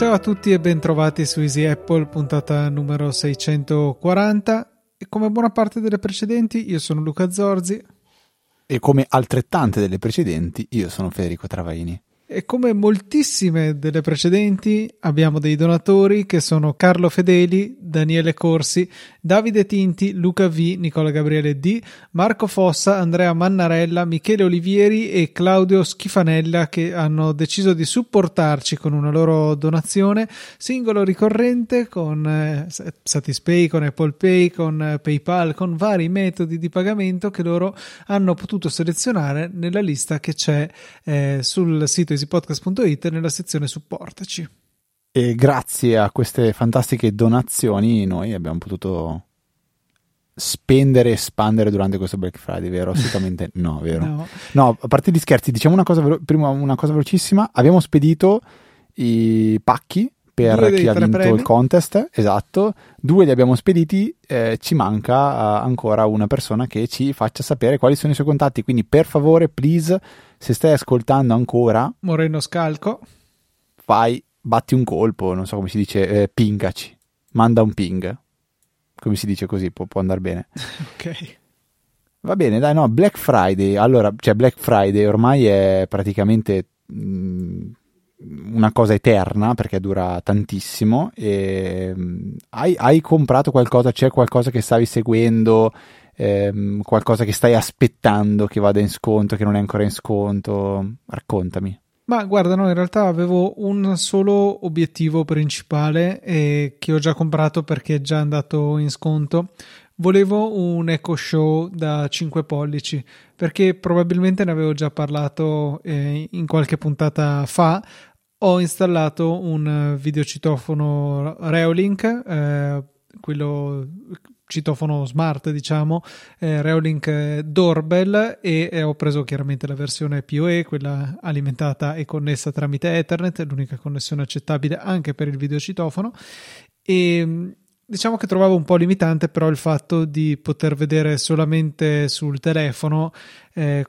Ciao a tutti e bentrovati su Easy Apple, puntata numero 640. E come buona parte delle precedenti, io sono Luca Zorzi. E come altrettante delle precedenti, io sono Federico Travaini. E come moltissime delle precedenti, abbiamo dei donatori che sono Carlo Fedeli, Daniele Corsi, Davide Tinti, Luca V, Nicola Gabriele D, Marco Fossa, Andrea Mannarella, Michele Olivieri e Claudio Schifanella che hanno deciso di supportarci con una loro donazione singolo ricorrente con eh, Satispay, con Apple Pay, con eh, PayPal, con vari metodi di pagamento che loro hanno potuto selezionare nella lista che c'è eh, sul sito easypodcast.it nella sezione supportaci. E grazie a queste fantastiche donazioni noi abbiamo potuto spendere e espandere durante questo Black Friday, vero? Assolutamente no, vero? No. no, a parte gli scherzi, diciamo una cosa, velo- prima una cosa velocissima, abbiamo spedito i pacchi per chi ha vinto premi. il contest, esatto, due li abbiamo spediti, eh, ci manca uh, ancora una persona che ci faccia sapere quali sono i suoi contatti, quindi per favore, please, se stai ascoltando ancora... Moreno Scalco. Fai, batti un colpo, non so come si dice, eh, pingaci, manda un ping, come si dice così, può, può andare bene. ok. Va bene, dai, no, Black Friday, allora, cioè Black Friday ormai è praticamente... Mh, mm, una cosa eterna perché dura tantissimo. E, um, hai, hai, comprato qualcosa? C'è qualcosa che stavi seguendo? Ehm, qualcosa che stai aspettando che vada in sconto, che non è ancora in sconto? Raccontami. Ma guarda, no, in realtà avevo un solo obiettivo principale eh, che ho già comprato perché è già andato in sconto. Volevo un Echo Show da 5 pollici perché probabilmente ne avevo già parlato eh, in qualche puntata fa ho installato un videocitofono Reolink, eh, quello citofono smart, diciamo, eh, Reolink Doorbell e, e, ho preso chiaramente la versione PoE, quella alimentata e connessa tramite Ethernet, l'unica connessione accettabile anche per il videocitofono e diciamo che trovavo un po' limitante però il fatto di poter vedere solamente sul telefono eh,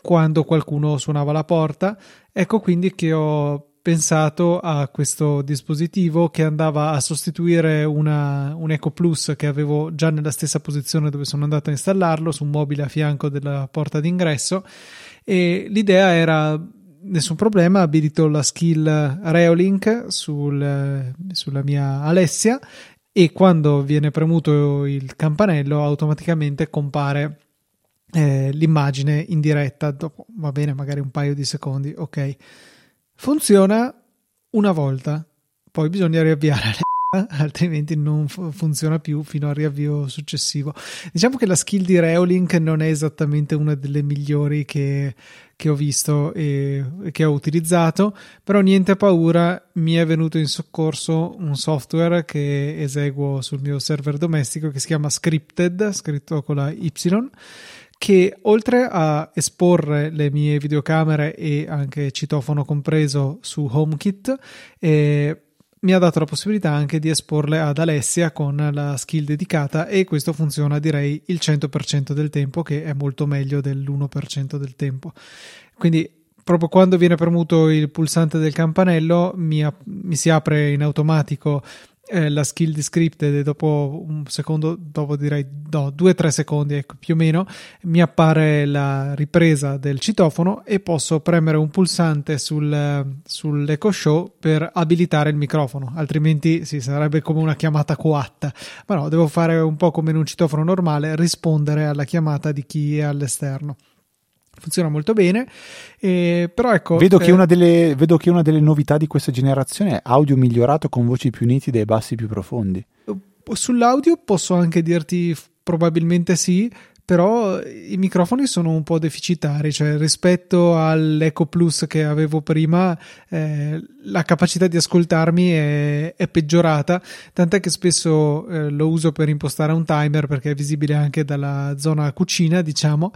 quando qualcuno suonava la porta. Ecco quindi che ho pensato a questo dispositivo che andava a sostituire una, un Eco Plus che avevo già nella stessa posizione dove sono andato a installarlo su un mobile a fianco della porta d'ingresso. E l'idea era nessun problema abilito la skill Reolink sul, sulla mia Alessia e quando viene premuto il campanello automaticamente compare eh, l'immagine in diretta. Dopo va bene magari un paio di secondi ok Funziona una volta, poi bisogna riavviare altrimenti non funziona più fino al riavvio successivo. Diciamo che la skill di Reolink non è esattamente una delle migliori che, che ho visto e, e, che ho utilizzato, però niente paura, mi è venuto in soccorso un software che eseguo sul mio server domestico che si chiama Scripted, scritto con la Y che oltre a esporre le mie videocamere e anche citofono compreso su HomeKit, eh, mi ha dato la possibilità anche di esporle ad Alessia con la skill dedicata e questo funziona direi il 100% del tempo che è molto meglio dell'1% del tempo. Quindi proprio quando viene premuto il pulsante del campanello mi, mi si apre in automatico eh, la skill di scripted e dopo un secondo, dopo direi no, due o tre secondi ecco, più o meno, mi appare la ripresa del citofono e posso premere un pulsante sul, sull'Echo Show per abilitare il microfono, altrimenti sì, sarebbe come una chiamata coatta. Ma no, devo fare un po' come in un citofono normale, rispondere alla chiamata di chi è all'esterno funziona molto bene. Eh, però ecco. Vedo, eh, che una delle, vedo che una delle novità di questa generazione è audio migliorato con voci più nitide e bassi più profondi. Sull'audio posso anche dirti probabilmente sì. Però i microfoni sono un po' deficitari, cioè rispetto all'Eco Plus che avevo prima, eh, la capacità di ascoltarmi è, è peggiorata, tant'è che spesso eh, lo uso per impostare un timer perché è visibile anche dalla zona cucina, diciamo,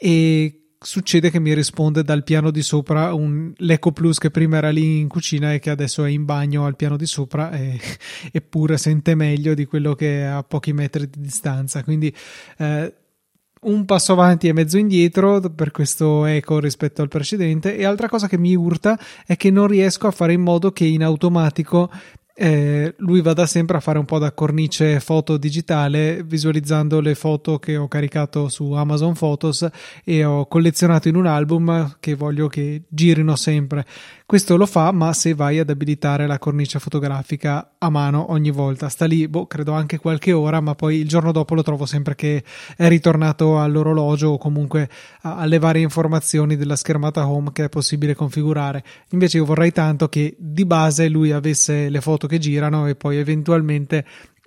e succede che mi risponde dal piano di sopra un l'Eco Plus che prima era lì in cucina e che adesso è in bagno al piano di sopra e, eppure sente meglio di quello che è a pochi metri di distanza. Quindi eh, un passo avanti e mezzo indietro per questo eco rispetto al precedente. E altra cosa che mi urta è che non riesco a fare in modo che in automatico eh, lui vada sempre a fare un po' da cornice foto digitale visualizzando le foto che ho caricato su Amazon Photos e ho collezionato in un album che voglio che girino sempre questo lo fa, ma se vai ad abilitare la cornice fotografica a mano ogni volta. Sta lì, boh, credo anche qualche ora, ma poi il giorno dopo lo trovo sempre che è ritornato all'orologio o comunque alle varie informazioni della schermata home che è possibile configurare. Invece io vorrei tanto che di base lui avesse le foto che girano e poi eventualmente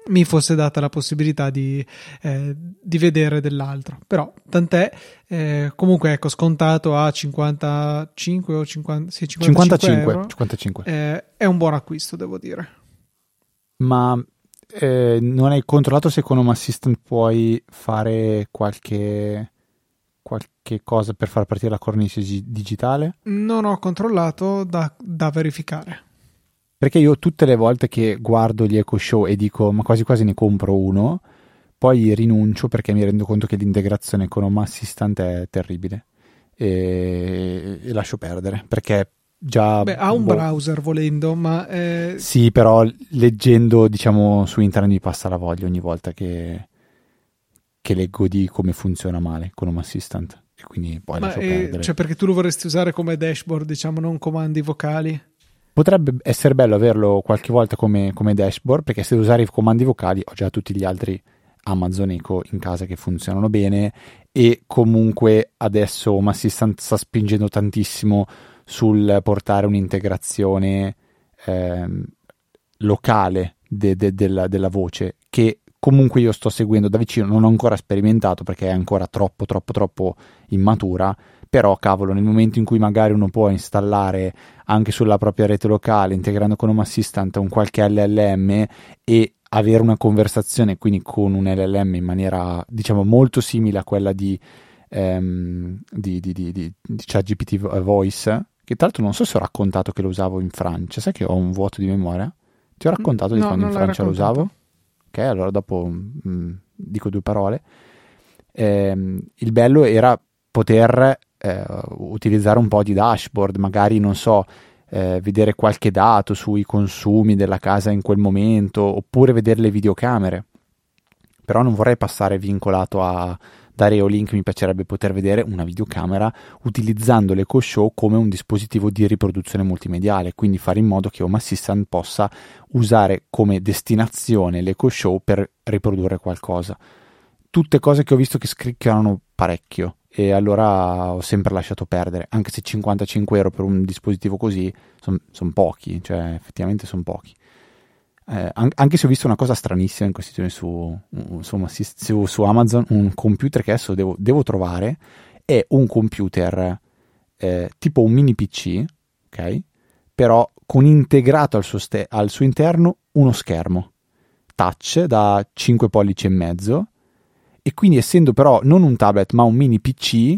mi fosse data la possibilità di, eh, di vedere dell'altro. Però tant'è, eh, comunque ecco, scontato a 55 o 50, sì, 55, 55, euro, 55. Eh, è un buon acquisto, devo dire. Ma eh, non hai controllato se con Home Assistant puoi fare qualche, qualche cosa per far partire la cornice digitale? Non ho controllato da, da verificare. Perché io tutte le volte che guardo gli Echo Show e dico ma quasi quasi ne compro uno, poi rinuncio perché mi rendo conto che l'integrazione con Home Assistant è terribile e, e lascio perdere perché già... Beh, ha un boh, browser volendo, ma... È... Sì, però leggendo diciamo su internet mi passa la voglia ogni volta che, che leggo di come funziona male con Home Assistant e quindi poi ma lascio è, perdere. Cioè perché tu lo vorresti usare come dashboard, diciamo, non comandi vocali? Potrebbe essere bello averlo qualche volta come, come dashboard, perché se usare i comandi vocali ho già tutti gli altri Amazon Echo in casa che funzionano bene e comunque adesso Home Assistant sta spingendo tantissimo sul portare un'integrazione ehm, locale de, de, della, della voce che comunque io sto seguendo da vicino, non ho ancora sperimentato perché è ancora troppo troppo troppo immatura, però cavolo nel momento in cui magari uno può installare anche sulla propria rete locale integrando con Home Assistant un qualche LLM e avere una conversazione quindi con un LLM in maniera diciamo molto simile a quella di, ehm, di, di, di, di ChatGPT Voice che tra l'altro non so se ho raccontato che lo usavo in Francia. Sai che ho un vuoto di memoria? Ti ho raccontato di no, quando in Francia lo usavo? ok allora dopo mh, mm, dico due parole. Eh, il bello era poter eh, utilizzare un po' di dashboard, magari non so, eh, vedere qualche dato sui consumi della casa in quel momento, oppure vedere le videocamere. Però non vorrei passare vincolato a Dario Link, mi piacerebbe poter vedere una videocamera utilizzando l'Eco Show come un dispositivo di riproduzione multimediale, quindi fare in modo che Home Assistant possa usare come destinazione l'Eco Show per riprodurre qualcosa. Tutte cose che ho visto che scricchiano parecchio e allora ho sempre lasciato perdere, anche se 55 euro per un dispositivo così sono son pochi, cioè effettivamente sono pochi. Eh, anche se ho visto una cosa stranissima in questi giorni su, insomma, su, su, Amazon, un computer che adesso devo, devo trovare è un computer eh, tipo un mini PC, ok? Però con integrato al suo, ste- al suo interno uno schermo touch da 5 pollici e mezzo e quindi essendo però non un tablet ma un mini PC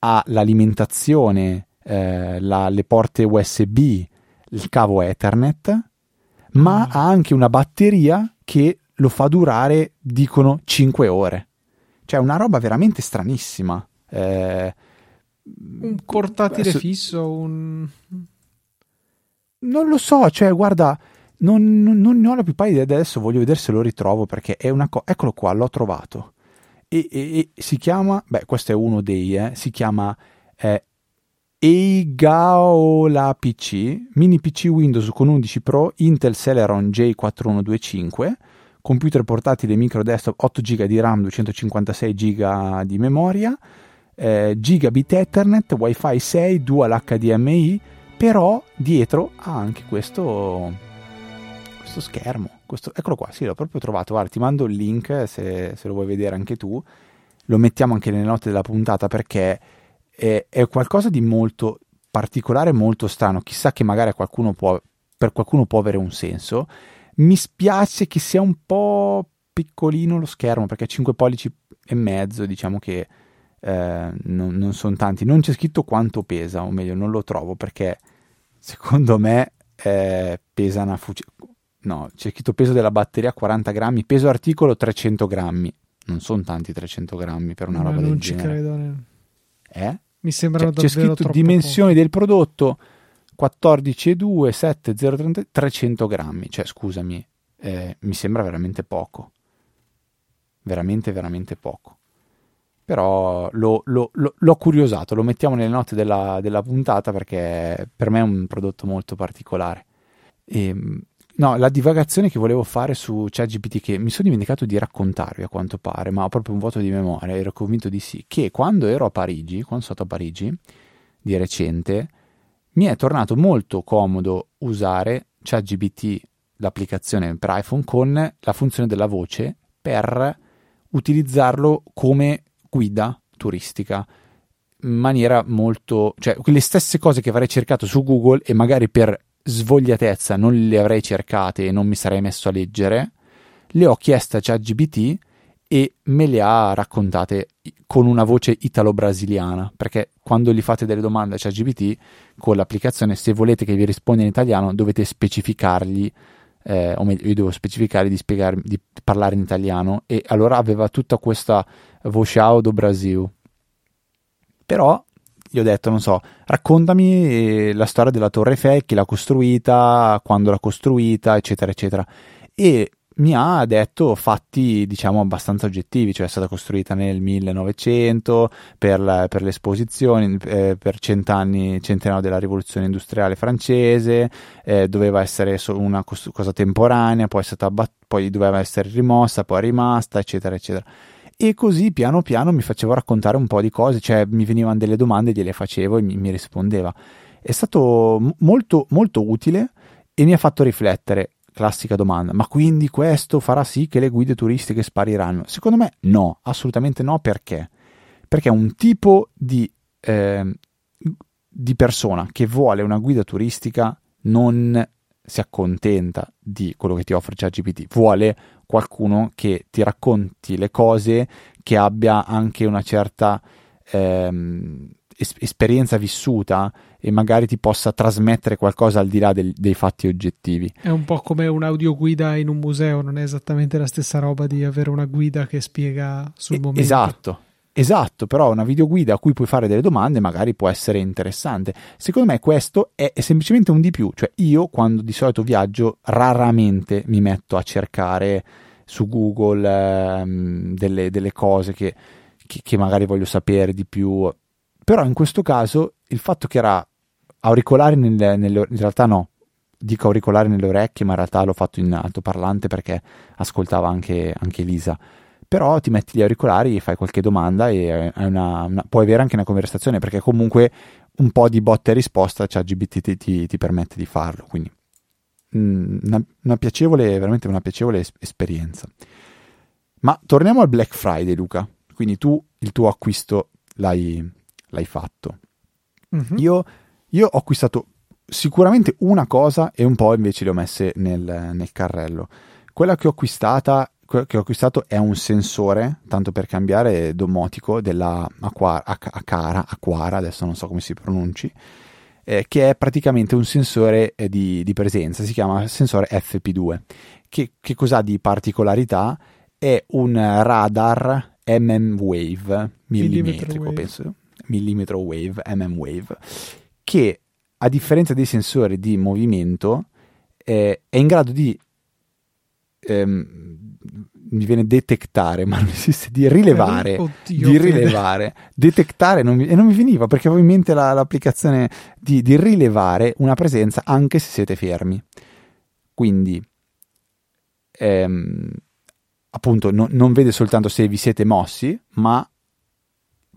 ha l'alimentazione, eh, la, le porte USB, il cavo Ethernet, ma mm. ha anche una batteria che lo fa durare, dicono, 5 ore. Cioè una roba veramente stranissima. Eh, un portatile adesso, fisso, un... Non lo so, cioè guarda, non, non, non ne ho la più pallida idea, adesso voglio vedere se lo ritrovo perché è una cosa... Eccolo qua, l'ho trovato e, e, e si chiama, beh questo è uno dei, eh, si chiama eh, Eigaola PC, mini PC Windows con 11 Pro, Intel Celeron J4125, computer portatile micro desktop 8 GB di RAM, 256 GB di memoria, eh, gigabit Ethernet, Wi-Fi 6, dual HDMI, però dietro ha anche questo, questo schermo questo, eccolo qua, sì, l'ho proprio trovato. Guarda, ti mando il link se, se, lo vuoi vedere anche tu. Lo mettiamo anche nelle note della puntata perché è, è qualcosa di molto particolare, molto strano. Chissà che magari qualcuno può, per qualcuno può avere un senso. Mi spiace che sia un po' piccolino lo schermo perché 5 pollici e mezzo, diciamo che eh, non, non sono tanti. Non c'è scritto quanto pesa, o meglio, non lo trovo perché secondo me eh, pesa una fucile. No, c'è scritto peso della batteria 40 grammi, peso articolo 300 grammi. Non sono tanti 300 grammi per una Ma roba del genere. Non ci credo. Eh? Mi sembrano cioè, C'è scritto dimensioni poco. del prodotto 14,2, 7, 0,30, 300 grammi. Cioè, scusami, eh, mi sembra veramente poco. Veramente, veramente poco. Però lo, lo, lo, l'ho curiosato, lo mettiamo nelle note della, della, puntata perché per me è un prodotto molto particolare. E, ehm, no, la divagazione che volevo fare su ChatGPT, che mi sono dimenticato di raccontarvi a quanto pare, ma ho proprio un voto di memoria, ero convinto di sì, che quando ero a Parigi, quando sono stato a Parigi, di recente, mi è tornato molto comodo usare ChatGPT, l'applicazione per iPhone, con la funzione della voce per utilizzarlo come guida turistica in maniera molto, cioè quelle stesse cose che avrei cercato su Google e magari per svogliatezza non le avrei cercate e non mi sarei messo a leggere, le ho chieste a ChatGPT e me le ha raccontate con una voce italo-brasiliana, perché quando gli fate delle domande a ChatGPT con l'applicazione, se volete che vi risponda in italiano, dovete specificargli, eh, o meglio, io devo specificare di, di parlare in italiano, e allora aveva tutta questa voce do Brasil. Però gli ho detto, non so, raccontami eh, la storia della Torre Eiffel, chi l'ha costruita, quando l'ha costruita, eccetera, eccetera. E mi ha detto fatti diciamo abbastanza oggettivi, cioè è stata costruita nel 1900 per, la, per le esposizioni, eh, per cent'anni, centenario della rivoluzione industriale francese, eh, doveva essere una cosa temporanea, poi, abbat- poi doveva essere rimossa, poi è rimasta, eccetera, eccetera. E così piano piano mi facevo raccontare un po' di cose, cioè mi venivano delle domande, gliele facevo e mi, mi rispondeva. È stato molto, molto utile e mi ha fatto riflettere classica domanda, ma quindi questo farà sì che le guide turistiche spariranno? Secondo me no, assolutamente no, perché? Perché un tipo di, eh, di persona che vuole una guida turistica non si accontenta di quello che ti offre ChatGPT, vuole qualcuno che ti racconti le cose, che abbia anche una certa ehm, es- esperienza vissuta e magari ti possa trasmettere qualcosa al di là del- dei fatti oggettivi. È un po' come un'audioguida in un museo, non è esattamente la stessa roba di avere una guida che spiega sul momento. Esatto. Esatto, però una videoguida a cui puoi fare delle domande magari può essere interessante. Secondo me questo è, è semplicemente un di più, cioè io quando di solito viaggio raramente mi metto a cercare su Google ehm, delle, delle, cose che, che, che magari voglio sapere di più però in questo caso il fatto che era auricolari nelle, nelle in realtà no, dico auricolari nelle orecchie, ma in realtà l'ho fatto in altoparlante perché ascoltava anche, anche Lisa. Però ti metti gli auricolari e fai qualche domanda e una, una, puoi avere anche una conversazione perché comunque un po' di botta e risposta cioè GBT ti, ti, permette di farlo. Quindi mm, una, una, piacevole, veramente una piacevole esperienza. Ma torniamo al Black Friday, Luca. Quindi tu il tuo acquisto l'hai, l'hai fatto. Mm-hmm. Io, io, ho acquistato sicuramente una cosa e un po' invece le ho messe nel, nel carrello. Quella che ho acquistata che ho acquistato è un sensore, tanto per cambiare domotico, della Aquara, Aquara, Aquara adesso non so come si pronunci, eh, che è praticamente un sensore eh, di, di, presenza, si chiama sensore FP2. Che, che cos'ha di particolarità? È un radar MM Wave, millimetrico wave. penso, millimetro wave, mm wave, che a differenza dei sensori di movimento eh, è in grado di ehm, mi viene detectare, ma non esiste, di rilevare, Oddio, di rilevare, detectare non mi, e non mi veniva perché avevo in mente la, l'applicazione di, di, rilevare una presenza anche se siete fermi. Quindi, ehm, appunto, no, non vede soltanto se vi siete mossi, ma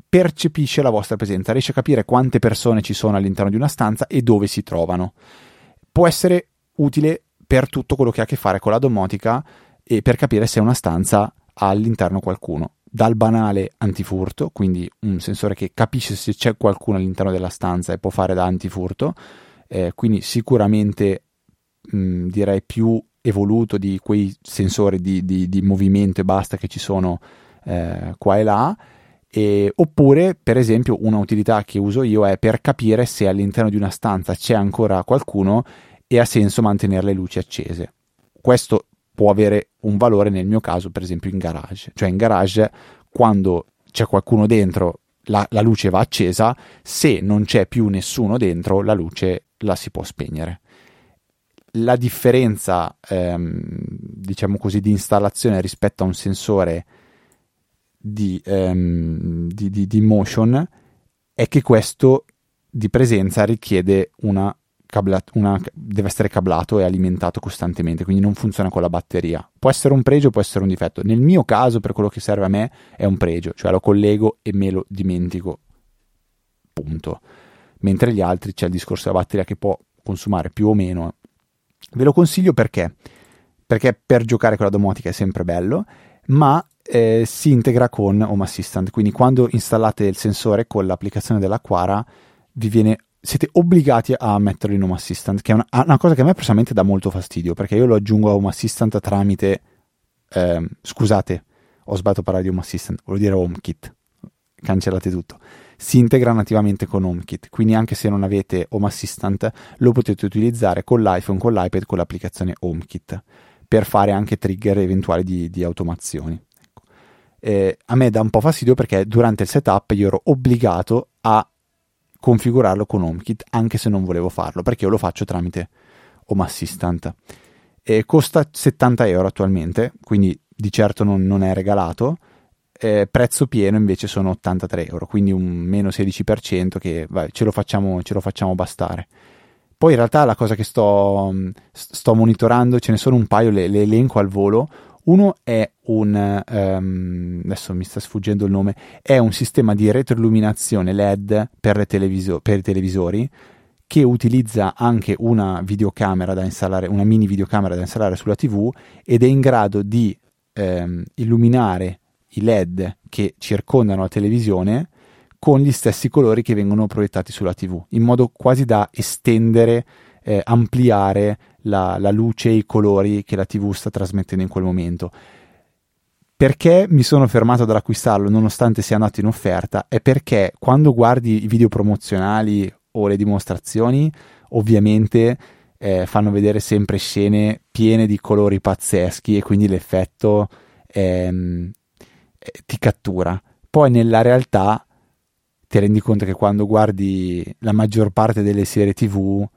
percepisce la vostra presenza, riesce a capire quante persone ci sono all'interno di una stanza e dove si trovano. Può essere utile per tutto quello che ha a che fare con la domotica e per capire se una stanza ha all'interno qualcuno. Dal banale antifurto, quindi un sensore che capisce se c'è qualcuno all'interno della stanza e può fare da antifurto, eh, quindi sicuramente mh, direi più evoluto di quei sensori di, di, di, movimento e basta che ci sono eh, qua e là E, oppure, per esempio, una utilità che uso io è per capire se all'interno di una stanza c'è ancora qualcuno e ha senso mantenere le luci accese. Questo può avere un valore nel mio caso, per esempio, in garage. Cioè, in garage, quando c'è qualcuno dentro, la, la luce va accesa, se non c'è più nessuno dentro, la luce la si può spegnere la differenza, ehm, diciamo così, di installazione rispetto a un sensore di, ehm, di, di, di, motion è che questo di presenza richiede una, cabla- una deve essere cablato e alimentato costantemente, quindi non funziona con la batteria. Può essere un pregio, può essere un difetto. Nel mio caso, per quello che serve a me, è un pregio, cioè lo collego e me lo dimentico. Punto. Mentre gli altri c'è il discorso della batteria che può consumare più o meno Ve lo consiglio perché? Perché per giocare con la domotica è sempre bello, ma eh, si integra con Home Assistant. Quindi quando installate il sensore con l'applicazione dell'Aquara, vi viene siete obbligati a metterlo in Home Assistant, che è una, una, cosa che a me personalmente dà molto fastidio, perché io lo aggiungo a Home Assistant tramite... Eh, scusate, ho sbagliato a parlare di Home Assistant, volevo dire HomeKit, cancellate tutto si integra nativamente con HomeKit, quindi anche se non avete Home Assistant lo potete utilizzare con l'iPhone, con l'iPad, con l'applicazione HomeKit per fare anche trigger eventuali di, di automazioni. Ecco. Eh, a me dà un po' fastidio perché durante il setup io ero obbligato a configurarlo con HomeKit anche se non volevo farlo perché io lo faccio tramite Home Assistant. E costa 70 euro attualmente, quindi di certo non, non è regalato eh, prezzo pieno invece sono 83 euro, quindi un meno 16% che vai, ce, lo facciamo, ce lo facciamo bastare. Poi in realtà la cosa che sto, sto monitorando, ce ne sono un paio, le, le elenco al volo. Uno è un, um, adesso mi sta sfuggendo il nome, è un sistema di retroilluminazione LED per, televiso- per i televisori che utilizza anche una videocamera da installare, una mini videocamera da installare sulla TV ed è in grado di ehm, illuminare i LED che circondano la televisione con gli stessi colori che vengono proiettati sulla TV, in modo quasi da estendere, eh, ampliare la, la luce e i colori che la TV sta trasmettendo in quel momento. Perché mi sono fermato ad acquistarlo nonostante sia andato in offerta? È perché quando guardi i video promozionali o le dimostrazioni, ovviamente eh, fanno vedere sempre scene piene di colori pazzeschi e quindi l'effetto è, eh, ti cattura. Poi nella realtà ti rendi conto che quando guardi la maggior parte delle serie tv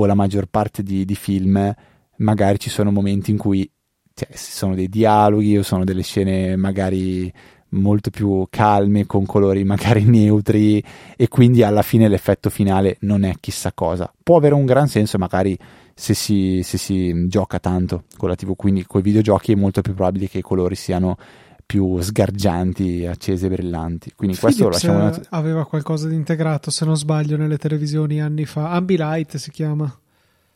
o la maggior parte di, di film, magari ci sono momenti in cui cioè, sono dei dialoghi o sono delle scene magari molto più calme, con colori magari neutri e quindi alla fine l'effetto finale non è chissà cosa. Può avere un gran senso magari se si, se si gioca tanto con la TV, quindi con i videogiochi è molto più probabile che i colori siano più sgargianti, accese e brillanti. Quindi Philips questo lo lasciamo. Aveva qualcosa di integrato, se non sbaglio, nelle televisioni anni fa. Ambilight si chiama.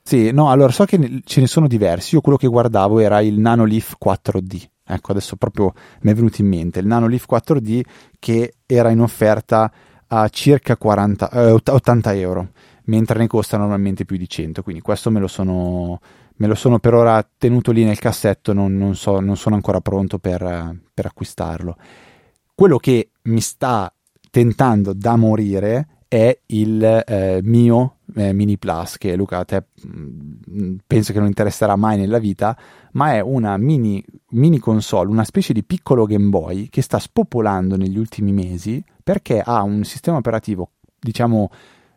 Sì, no, allora so che ce ne sono diversi. Io quello che guardavo era il Nanolith 4D. Ecco, adesso proprio mi è venuto in mente il Nanolith 4D che era in offerta a circa 40, eh, 80 euro, mentre ne costa normalmente più di 100. Quindi questo me lo sono me lo sono per ora tenuto lì nel cassetto, non, non, so, non sono ancora pronto per, per, acquistarlo. Quello che mi sta tentando da morire è il eh, mio eh, Mini Plus, che Luca a te mh, mm, penso che non interesserà mai nella vita, ma è una mini, mini console, una specie di piccolo Game Boy che sta spopolando negli ultimi mesi perché ha un sistema operativo, diciamo,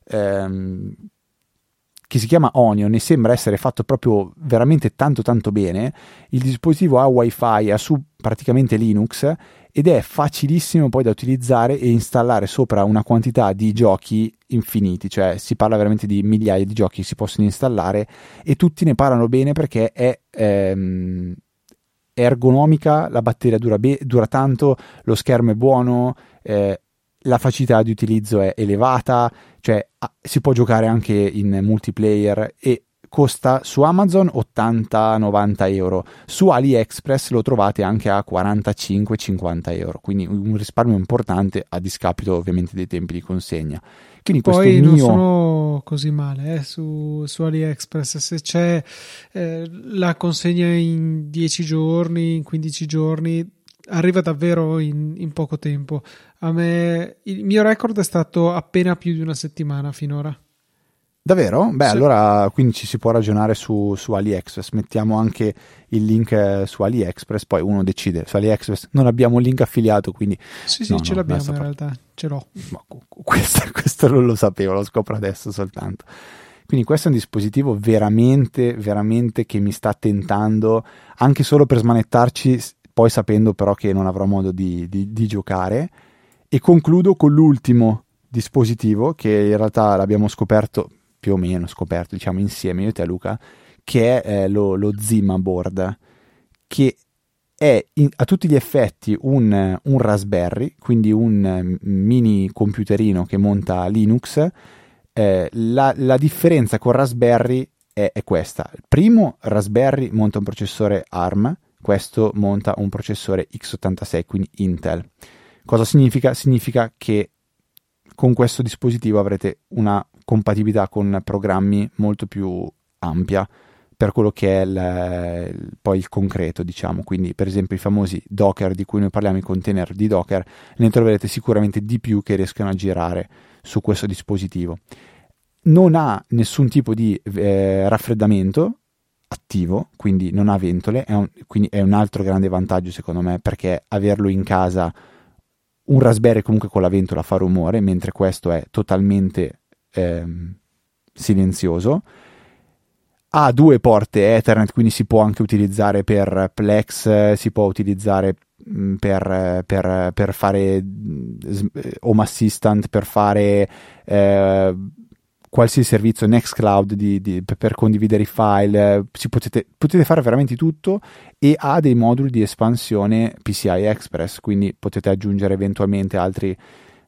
ehm, che si chiama Onion e sembra essere fatto proprio veramente tanto tanto bene. Il dispositivo ha wifi, ha su praticamente Linux ed è facilissimo poi da utilizzare e installare sopra una quantità di giochi infiniti, cioè si parla veramente di migliaia di giochi che si possono installare e tutti ne parlano bene perché è ehm, ergonomica, la batteria dura, be- dura, tanto, lo schermo è buono, eh, la facilità di utilizzo è elevata, cioè si può giocare anche in multiplayer e costa su Amazon 80-90 euro, su AliExpress lo trovate anche a 45-50 euro, quindi un risparmio importante a discapito ovviamente dei tempi di consegna. Quindi Poi non mio... sono così male eh, su, su, AliExpress, se c'è eh, la consegna in 10 giorni, in 15 giorni, arriva davvero in, in, poco tempo. A me il mio record è stato appena più di una settimana finora. Davvero? Beh, sì. allora quindi ci si può ragionare su, su, AliExpress. Mettiamo anche il link eh, su AliExpress, poi uno decide. Su AliExpress non abbiamo un link affiliato, quindi. Sì, sì, no, ce no, l'abbiamo in realtà, ce l'ho. Ma questo, questo non lo sapevo, lo scopro adesso soltanto. Quindi questo è un dispositivo veramente, veramente che mi sta tentando, anche solo per smanettarci, poi sapendo però che non avrò modo di, di, di giocare. E concludo con l'ultimo dispositivo che in realtà l'abbiamo scoperto più o meno scoperto, diciamo, insieme, io e te Luca, che è eh, lo, lo Zima Board, che è in, a tutti gli effetti un, un, Raspberry, quindi un mini computerino che monta Linux. Eh, la, la, differenza con Raspberry è, è, questa. Il primo Raspberry monta un processore ARM, questo monta un processore x86, quindi Intel. Cosa significa? Significa che con questo dispositivo avrete una compatibilità con programmi molto più ampia per quello che è il, poi il concreto, diciamo. Quindi, per esempio, i famosi Docker di cui noi parliamo, i container di Docker, ne troverete sicuramente di più che riescono a girare su questo dispositivo. Non ha nessun tipo di eh, raffreddamento attivo, quindi non ha ventole, è un, quindi è un altro grande vantaggio secondo me perché averlo in casa un Raspberry comunque con la ventola fa rumore, mentre questo è totalmente ehm, silenzioso. Ha due porte Ethernet, quindi si può anche utilizzare per Plex, si può utilizzare mm, per, per, per fare mm, Home Assistant, per fare eh, qualsiasi servizio Nextcloud di, di, per condividere i file, potete, potete, fare veramente tutto e ha dei moduli di espansione PCI Express, quindi potete aggiungere eventualmente altri,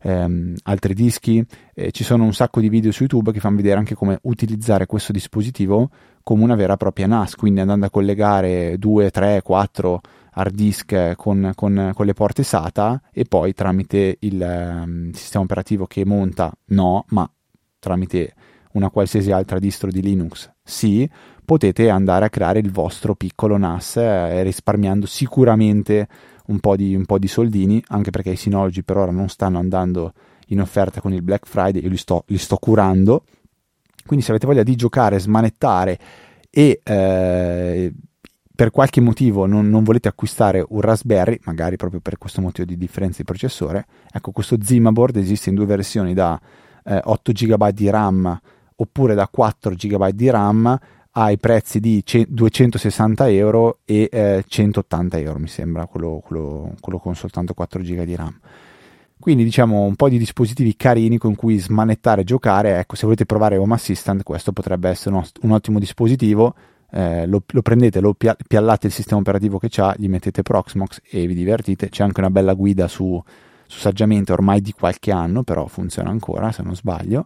ehm, altri dischi. Eh, ci sono un sacco di video su YouTube che fanno vedere anche come utilizzare questo dispositivo come una vera e propria NAS, quindi andando a collegare 2, 3, 4 hard disk con, con, con, le porte SATA e poi tramite il um, sistema operativo che monta no, ma tramite una qualsiasi altra distro di Linux, sì, potete andare a creare il vostro piccolo NAS eh, risparmiando sicuramente un po, di, un po' di soldini, anche perché i Synology per ora non stanno andando in offerta con il Black Friday, io li sto, li sto curando. Quindi se avete voglia di giocare, smanettare e eh, per qualche motivo non, non, volete acquistare un Raspberry, magari proprio per questo motivo di differenza di processore, ecco questo Zima board esiste in due versioni da eh, 8 GB di RAM oppure da 4 GB di RAM ai prezzi di 260 euro e eh, 180 euro mi sembra quello, quello, quello, con soltanto 4 GB di RAM. Quindi diciamo un po' di dispositivi carini con cui smanettare e giocare ecco se volete provare Home Assistant questo potrebbe essere un, un ottimo dispositivo eh, lo, lo, prendete, lo piallate il sistema operativo che ha, gli mettete Proxmox e vi divertite. C'è anche una bella guida su, su Saggiamente ormai di qualche anno, però funziona ancora se non sbaglio.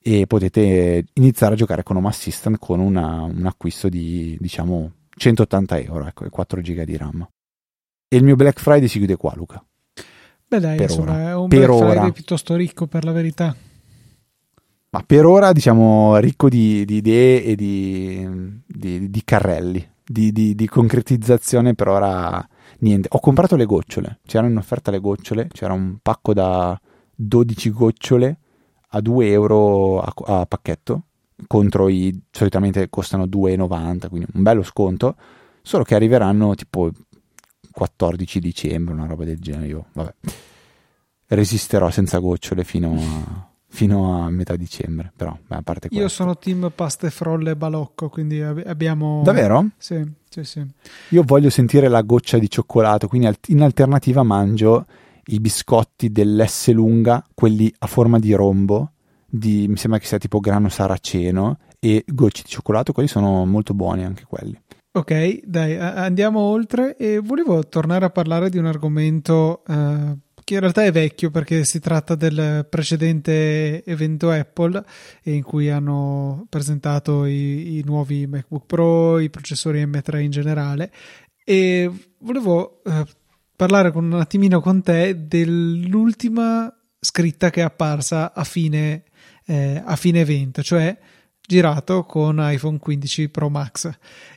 E potete iniziare a giocare con Home Assistant con una, un acquisto di diciamo 180 euro ecco, e 4 giga di RAM. E il mio Black Friday si chiude qua, Luca. Beh, dai, per insomma, ora. è un per Black Friday ora. piuttosto ricco per la verità. Ma per ora, diciamo, ricco di, di idee e di, di, di carrelli, di, concretizzazione per ora niente. Ho comprato le gocciole, c'erano in offerta le gocciole, c'era un pacco da 12 gocciole a 2 euro a, a pacchetto, contro i solitamente costano 2,90, quindi un bello sconto, solo che arriveranno tipo 14 dicembre, una roba del genere. Io, vabbè, resisterò senza gocciole fino a fino a metà dicembre. Però, beh, a parte Io sono team paste frolle e balocco, quindi abbiamo. Davvero? Sì, sì, sì. Io voglio sentire la goccia di cioccolato, quindi in alternativa mangio i biscotti dell'S lunga, quelli a forma di rombo, di, mi sembra che sia tipo grano saraceno, e gocce di cioccolato, quelli sono molto buoni anche quelli. Ok, dai, andiamo oltre e volevo tornare a parlare di un argomento eh, che in realtà è vecchio perché si tratta del precedente evento Apple in cui hanno presentato i, i nuovi MacBook Pro, i processori M3 in generale. E volevo eh, parlare con un attimino con te dell'ultima scritta che è apparsa a fine, eh, a fine evento, cioè girato con iPhone 15 Pro Max.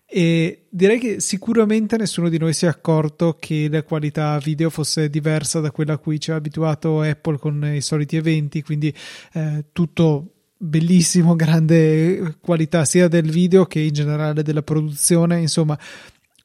E direi che sicuramente nessuno di noi si è accorto che la qualità video fosse diversa da quella a cui ci ha abituato Apple con i soliti eventi, quindi eh, tutto bellissimo, grande qualità sia del video che in generale della produzione, insomma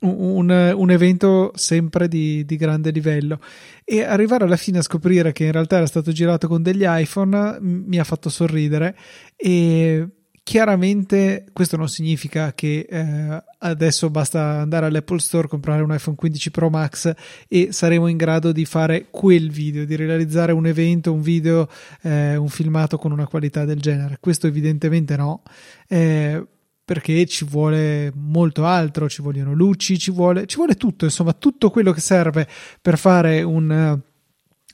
un, un evento sempre di, di, grande livello. E arrivare alla fine a scoprire che in realtà era stato girato con degli iPhone mi ha fatto sorridere e chiaramente questo non significa che eh, adesso basta andare all'Apple Store comprare un iPhone 15 Pro Max e saremo in grado di fare quel video di realizzare un evento un video eh, un filmato con una qualità del genere. Questo evidentemente no eh, perché ci vuole molto altro, ci vogliono luci, ci vuole, ci vuole tutto, insomma, tutto quello che serve per fare un,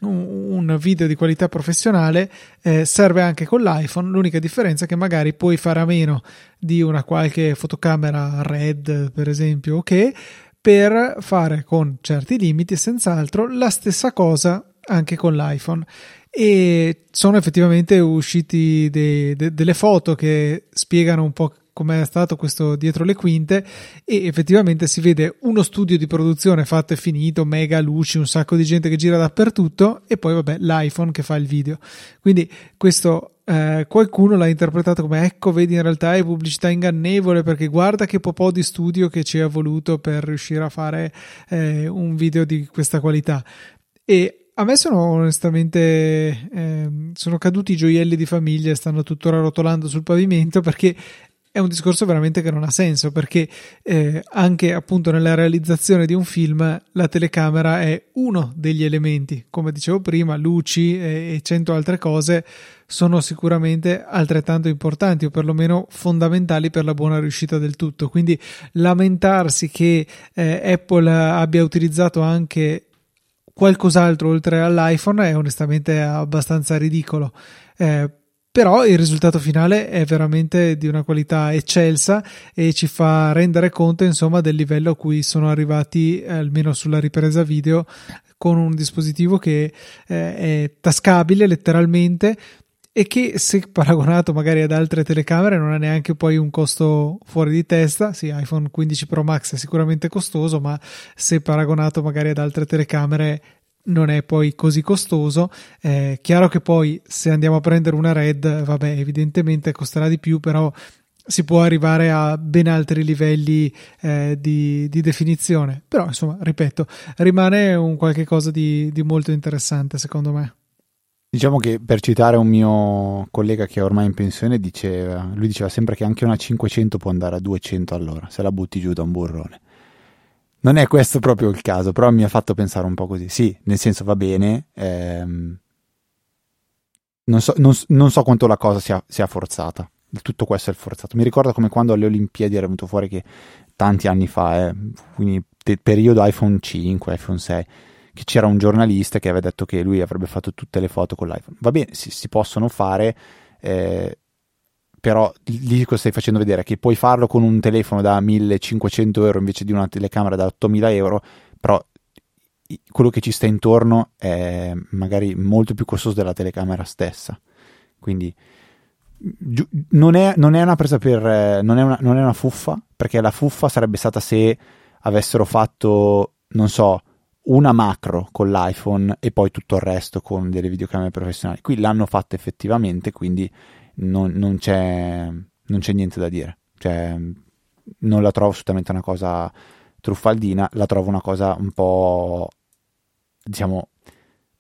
un video di qualità professionale eh, serve anche con l'iPhone. L'unica differenza è che magari puoi fare a meno di una qualche fotocamera RED, per esempio, ok, per fare con certi limiti, senz'altro, la stessa cosa anche con l'iPhone e sono effettivamente usciti de, de, delle foto che spiegano un po' come è stato questo dietro le quinte e effettivamente si vede uno studio di produzione fatto e finito, mega luci, un sacco di gente che gira dappertutto e poi vabbè l'iPhone che fa il video. Quindi questo eh, qualcuno l'ha interpretato come ecco vedi in realtà è pubblicità ingannevole perché guarda che po' di studio che ci ha voluto per riuscire a fare eh, un video di questa qualità. E a me sono onestamente eh, sono caduti i gioielli di famiglia e stanno tuttora rotolando sul pavimento perché è un discorso veramente che non ha senso perché eh, anche appunto nella realizzazione di un film la telecamera è uno degli elementi, come dicevo prima, luci e, e cento altre cose sono sicuramente altrettanto importanti o perlomeno fondamentali per la buona riuscita del tutto. Quindi lamentarsi che eh, Apple abbia utilizzato anche qualcos'altro oltre all'iPhone è onestamente abbastanza ridicolo. Eh, però il risultato finale è veramente di una qualità eccelsa e ci fa rendere conto insomma del livello a cui sono arrivati almeno sulla ripresa video con un dispositivo che eh, è tascabile letteralmente e che se paragonato magari ad altre telecamere non ha neanche poi un costo fuori di testa. Sì iPhone 15 Pro Max è sicuramente costoso ma se paragonato magari ad altre telecamere non è poi così costoso. È chiaro che poi se andiamo a prendere una Red, vabbè, evidentemente costerà di più, però si può arrivare a ben altri livelli eh, di, di, definizione. Però, insomma, ripeto, rimane un qualche cosa di, di molto interessante, secondo me. Diciamo che per citare un mio collega che è ormai in pensione, diceva, lui diceva sempre che anche una 500 può andare a 200 all'ora, se la butti giù da un burrone. Non è questo proprio il caso, però mi ha fatto pensare un po' così. Sì, nel senso va bene. Ehm, non, so, non, non, so, quanto la cosa sia, sia, forzata. Tutto questo è forzato. Mi ricordo come quando alle Olimpiadi era venuto fuori che tanti anni fa, eh, quindi periodo iPhone 5, iPhone 6, che c'era un giornalista che aveva detto che lui avrebbe fatto tutte le foto con l'iPhone. Va bene, si, si possono fare. Eh, però lì cosa stai facendo vedere? Che puoi farlo con un telefono da 1500 euro invece di una telecamera da 8000 euro, però quello che ci sta intorno è magari molto più costoso della telecamera stessa. Quindi non è, non è una presa per. Non è una, non è una fuffa, perché la fuffa sarebbe stata se avessero fatto, non so, una macro con l'iPhone e poi tutto il resto con delle videocamere professionali. Qui l'hanno fatto effettivamente, quindi non, non, c'è, non c'è niente da dire. Cioè, non la trovo assolutamente una cosa truffaldina, la trovo una cosa un po', diciamo,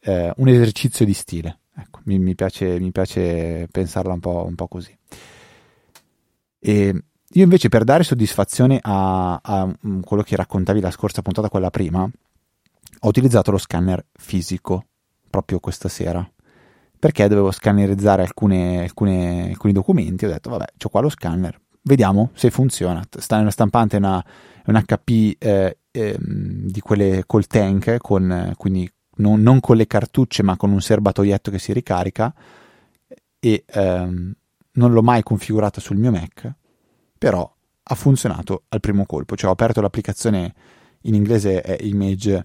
eh, un esercizio di stile. Ecco, mi, mi, piace, mi piace pensarla un po', un po', così. E io invece per dare soddisfazione a, a, quello che raccontavi la scorsa puntata, quella prima, ho utilizzato lo scanner fisico proprio questa sera perché dovevo scannerizzare alcune, alcune, alcuni documenti. Ho detto, vabbè, ho qua lo scanner, vediamo se funziona. Sta nella stampante una, un HP eh, eh, di quelle col tank, con, quindi non, non, con le cartucce, ma con un serbatoietto che si ricarica. E ehm, non l'ho mai configurata sul mio Mac, però ha funzionato al primo colpo. Cioè, ho aperto l'applicazione in inglese è Image,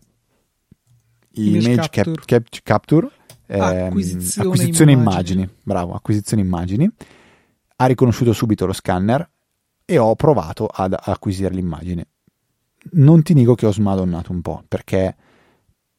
image, image Capture. Cap, Capture Acquisizione, acquisizione immagini. immagini. Bravo, acquisizione immagini. ha riconosciuto subito lo scanner e ho provato ad acquisire l'immagine. Non ti dico che ho smadonnato un po', perché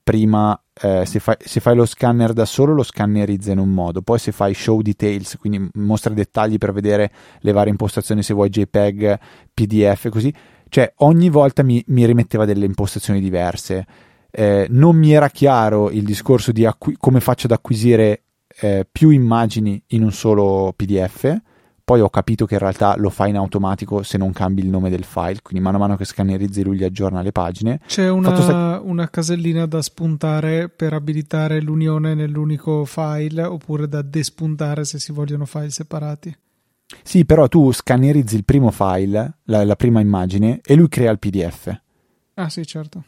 prima eh, se, fai, se, fai, lo scanner da solo lo scannerizza in un modo, poi se fai show details, quindi mostra dettagli per vedere le varie impostazioni, se vuoi JPEG, PDF, così, cioè ogni volta mi, mi rimetteva delle impostazioni diverse. Eh, non mi era chiaro il discorso di acqu- come faccio ad acquisire eh, più immagini in un solo PDF poi ho capito che in realtà lo fa in automatico se non cambi il nome del file, quindi mano a mano che scannerizzi lui gli aggiorna le pagine. C'è una, sta... una casellina da spuntare per abilitare l'unione nell'unico file oppure da despuntare se si vogliono file separati. Sì, però tu scannerizzi il primo file, la, la prima immagine, e lui crea il PDF. Ah sì, certo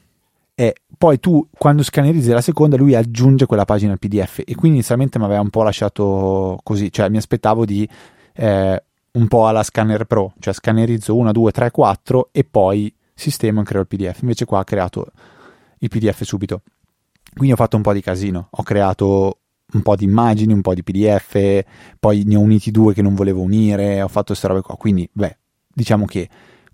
e poi tu quando scannerizzi la seconda lui aggiunge quella pagina al PDF e quindi inizialmente mi aveva un po' lasciato così, cioè mi aspettavo di eh, un po' alla Scanner Pro, cioè scannerizzo 1, 2, 3, 4 e poi sistema e creo il PDF. Invece qua ha creato il PDF subito. Quindi ho fatto un po' di casino, ho creato un po' di immagini, un po' di PDF, poi ne ho uniti due che non volevo unire, ho fatto queste robe qua. Quindi, beh, diciamo che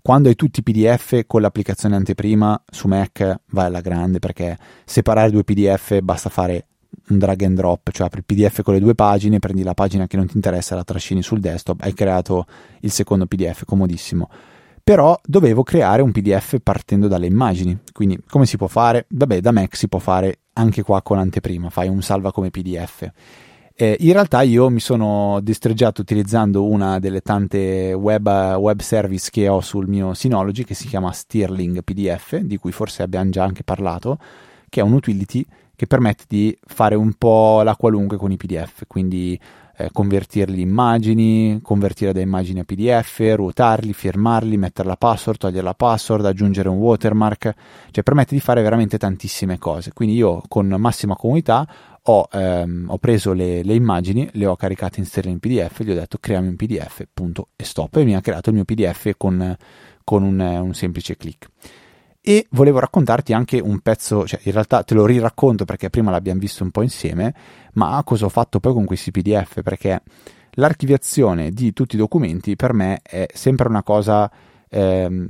quando hai tutti i PDF con l'applicazione anteprima su Mac vai alla grande perché separare due PDF basta fare un drag and drop, cioè apri il PDF con le due pagine, prendi la pagina che non ti interessa, la trascini sul desktop, hai creato il secondo PDF, comodissimo. Però dovevo creare un PDF partendo dalle immagini, quindi come si può fare? Vabbè, da Mac si può fare anche qua con anteprima, fai un salva come PDF. Eh, in realtà io mi sono distreggiato utilizzando una delle tante web, web, service che ho sul mio Synology che si chiama Stirling PDF, di cui forse abbiamo già anche parlato, che è un utility che permette di fare un po' la qualunque con i PDF, quindi eh, convertirli in immagini, convertire da immagini a PDF, ruotarli, firmarli, mettere la password, togliere la password, aggiungere un watermark, cioè permette di fare veramente tantissime cose. Quindi io con massima comodità ho, ehm, ho preso le, le, immagini, le ho caricate in stereo in PDF, gli ho detto creami un PDF, punto e stop, e mi ha creato il mio PDF con, con un, un semplice clic. E volevo raccontarti anche un pezzo, cioè in realtà te lo riracconto perché prima l'abbiamo visto un po' insieme, ma cosa ho fatto poi con questi PDF, perché l'archiviazione di tutti i documenti per me è sempre una cosa eh,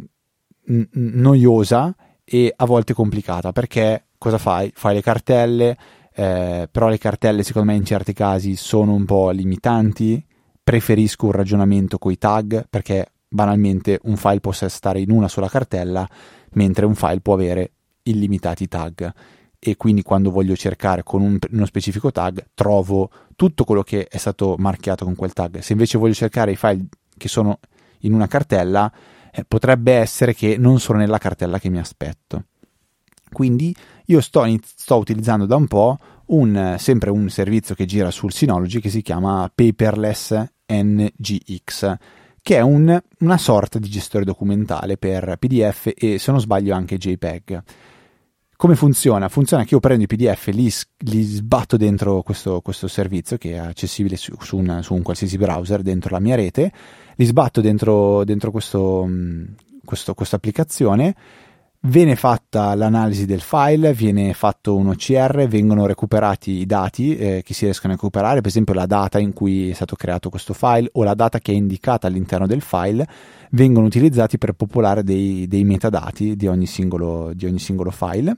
noiosa e a volte complicata, perché cosa fai? Fai le cartelle, eh, però le cartelle secondo me in certi casi sono un po' limitanti, preferisco un ragionamento con i tag perché banalmente un file può stare in una sola cartella mentre un file può avere illimitati tag e quindi quando voglio cercare con un, uno specifico tag trovo tutto quello che è stato marchiato con quel tag. Se invece voglio cercare i file che sono in una cartella, eh, potrebbe essere che non sono nella cartella che mi aspetto. Quindi io sto, sto utilizzando da un po' un, sempre un servizio che gira sul Synology che si chiama Paperless NGX che è un, una sorta di gestore documentale per PDF e se non sbaglio anche JPEG. Come funziona? Funziona che io prendo i PDF e li, li sbatto dentro questo, questo, servizio che è accessibile su, su, un, su, un, qualsiasi browser dentro la mia rete, li sbatto dentro, dentro questa applicazione Viene fatta l'analisi del file, viene fatto un OCR, vengono recuperati i dati eh, che si riescono a recuperare, per esempio la data in cui è stato creato questo file o la data che è indicata all'interno del file, vengono utilizzati per popolare dei, dei metadati di ogni, singolo, di ogni singolo file.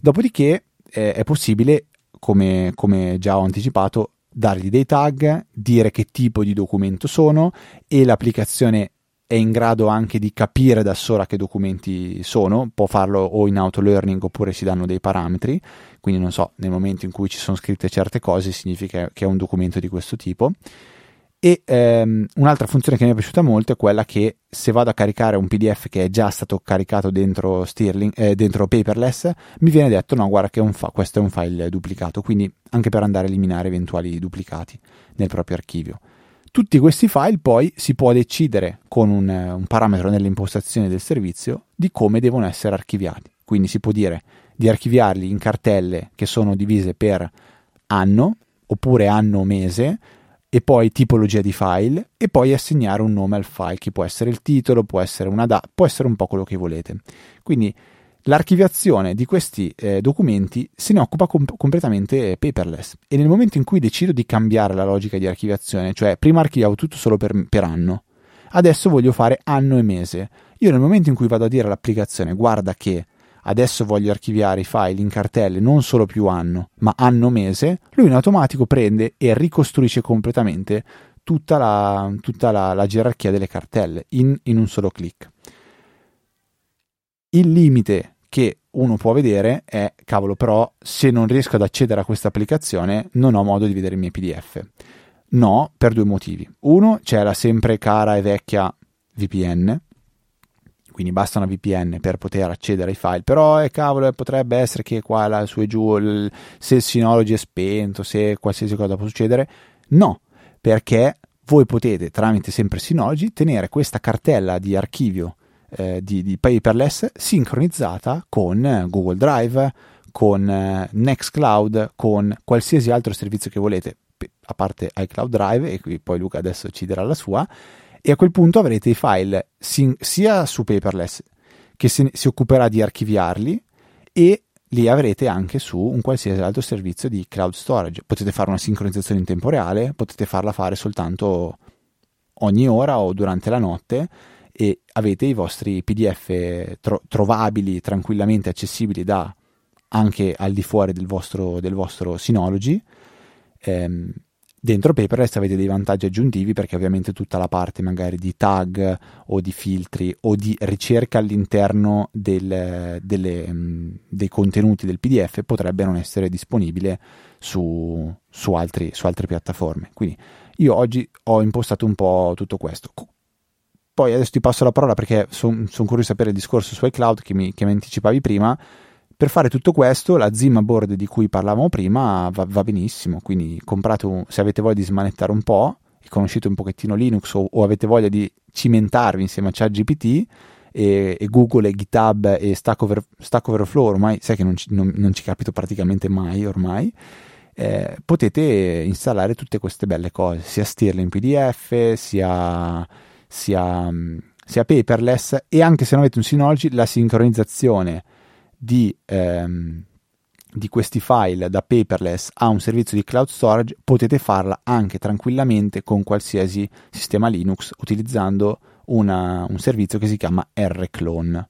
Dopodiché eh, è possibile, come, come già ho anticipato, dargli dei tag, dire che tipo di documento sono e l'applicazione è in grado anche di capire da sola che documenti sono, può farlo o in auto learning oppure si danno dei parametri, quindi non so, nel momento in cui ci sono scritte certe cose significa che è un documento di questo tipo. E ehm, un'altra funzione che mi è piaciuta molto è quella che se vado a caricare un PDF che è già stato caricato dentro, Stirling, eh, dentro Paperless, mi viene detto no, guarda che fa- questo è un file duplicato, quindi anche per andare a eliminare eventuali duplicati nel proprio archivio. Tutti questi file poi si può decidere con un, un parametro nell'impostazione del servizio di come devono essere archiviati. Quindi si può dire di archiviarli in cartelle che sono divise per anno oppure anno-mese e poi tipologia di file e poi assegnare un nome al file che può essere il titolo, può essere una data, può essere un po' quello che volete. Quindi L'archiviazione di questi eh, documenti se ne occupa com- completamente paperless e nel momento in cui decido di cambiare la logica di archiviazione, cioè prima archiviavo tutto solo per, per anno, adesso voglio fare anno e mese. Io nel momento in cui vado a dire all'applicazione guarda che adesso voglio archiviare i file in cartelle non solo più anno, ma anno-mese, lui in automatico prende e ricostruisce completamente tutta la, tutta la, la gerarchia delle cartelle in, in un solo clic. Il limite che uno può vedere è, cavolo, però se non riesco ad accedere a questa applicazione non ho modo di vedere i miei PDF. No, per due motivi. Uno, c'è la sempre cara e vecchia VPN, quindi basta una VPN per poter accedere ai file, però eh, cavolo, potrebbe essere che qua là, su e giù, se il Synology è spento, se qualsiasi cosa può succedere. No, perché voi potete tramite sempre Synology tenere questa cartella di archivio eh, di, di, paperless sincronizzata con Google Drive, con eh, Nextcloud, con qualsiasi altro servizio che volete, a parte iCloud Drive, e qui poi Luca adesso ci darà la sua, e a quel punto avrete i file sin- sia su paperless che si, si occuperà di archiviarli e li avrete anche su un qualsiasi altro servizio di cloud storage. Potete fare una sincronizzazione in tempo reale, potete farla fare soltanto ogni ora o durante la notte e avete i vostri PDF tro- trovabili tranquillamente accessibili da anche al di fuori del vostro, del vostro Synology. Ehm, dentro Paperless avete dei vantaggi aggiuntivi perché ovviamente tutta la parte magari di tag o di filtri o di ricerca all'interno del, delle, mm, dei contenuti del PDF potrebbe non essere disponibile su, su, altri, su altre piattaforme. Quindi io oggi ho impostato un po' tutto questo poi adesso ti passo la parola perché sono son curioso di sapere il discorso su iCloud che mi, che mi anticipavi prima. Per fare tutto questo, la Zima board di cui parlavamo prima va, va benissimo. Quindi comprate un, se avete voglia di smanettare un po' e conoscete un pochettino Linux o, o avete voglia di cimentarvi insieme a ChatGPT e, e Google e GitHub e Stack, Over, Stack Overflow, ormai sai che non ci, non, non ci capito praticamente mai ormai. Eh, potete installare tutte queste belle cose, sia stirle in PDF, sia sia, sia paperless e anche se non avete un Synology la sincronizzazione di, ehm, di questi file da paperless a un servizio di cloud storage potete farla anche tranquillamente con qualsiasi sistema Linux utilizzando una, un servizio che si chiama rclone.